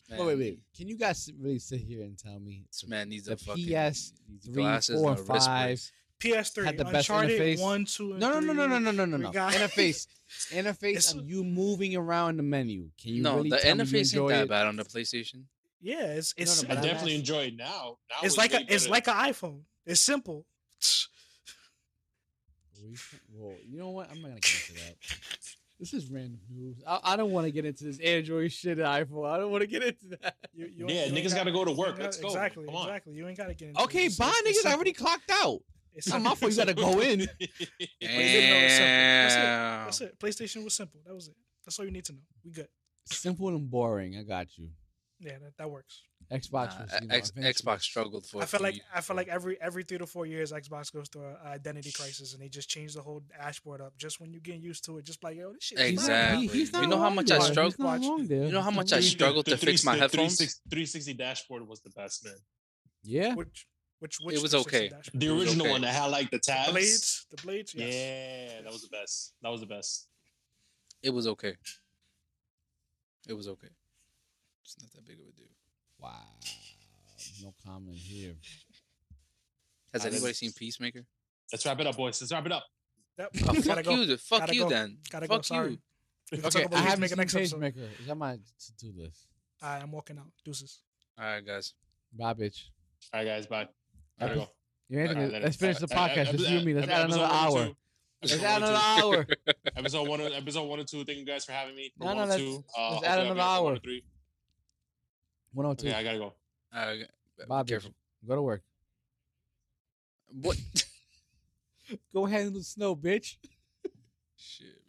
Wait, wait, wait. Can you guys really sit here and tell me This man needs the a fucking PS needs three, glasses four, and and a wrist five? PS3, Had the best Uncharted interface. one, two, and No, no, no, no, no, no, no, no, no. got- Interface, [laughs] interface. It's- Of you moving around the menu. Can you No, really the tell me you interface ain't enjoy that it? bad on the PlayStation. Yeah, it's it's no, I I'm definitely asking- enjoy it now. now it's like a it's like an iPhone. It's simple. Well, you know what? I'm not gonna get into that. [laughs] This is random news. I, I don't want to get into this Android shit iPhone. I don't want to get into that. You, you Yeah, you niggas got- gotta go to you work. ain't got- Let's go. Exactly, Come on. exactly. You ain't gotta get into. Okay, it. It's- bye, it's niggas. I already clocked out. It's It's not my fault. You gotta go [laughs] in. Damn. That's it. PlayStation was simple. That was it. That's all you need to know. We good. Simple and boring. I got you. Yeah, that, that works. Xbox Nah, was, you know, X, Xbox struggled for. I a feel like years, I feel like every every three to four years, Xbox goes through an identity crisis, and they just change the whole dashboard up. Just when you get used to it, just like yo, this shit. is He's not- Exactly. he- he's You know how much I there. struggle- He's not Watch. wrong there. You know how much I struggled to fix my headphones? 360 360 dashboard was the best, man. Yeah. Which which which was okay. dashboard? The original okay. one that had like the tabs. the blades, the blades. Yes. Yeah, that was the best. That was the best. It was okay. It was okay. It's not that big of a deal. Wow. No comment here. Has I anybody didn't- seen Peacemaker? Let's wrap it up, boys. Let's wrap it up. Yep. Oh, [laughs] fuck go. you. then. Fuck Gotta you go. then. Gotta go. Sorry. you. Okay, I haven't Pacemaker seen next episode. Pacemaker. It's my to-do list. All right, I'm walking out. Deuces. All right, guys. Bye, bitch. All right, guys. Bye. Gotta go. You ain't All gonna- right, let's finish the Uh, uh, podcast. Just epi- you and me. Let's add another hour. Let's add another hour. [laughs] Episode one, episode one and two. Thank you guys for having me. For No, no, one and let's- two. Uh, let's hopefully add another up for one hour. three. 102. Okay, I gotta go. Uh, All right, uh, Bye, be bitch. careful. Go to work. What? [laughs] Go handle the snow, bitch. Shit.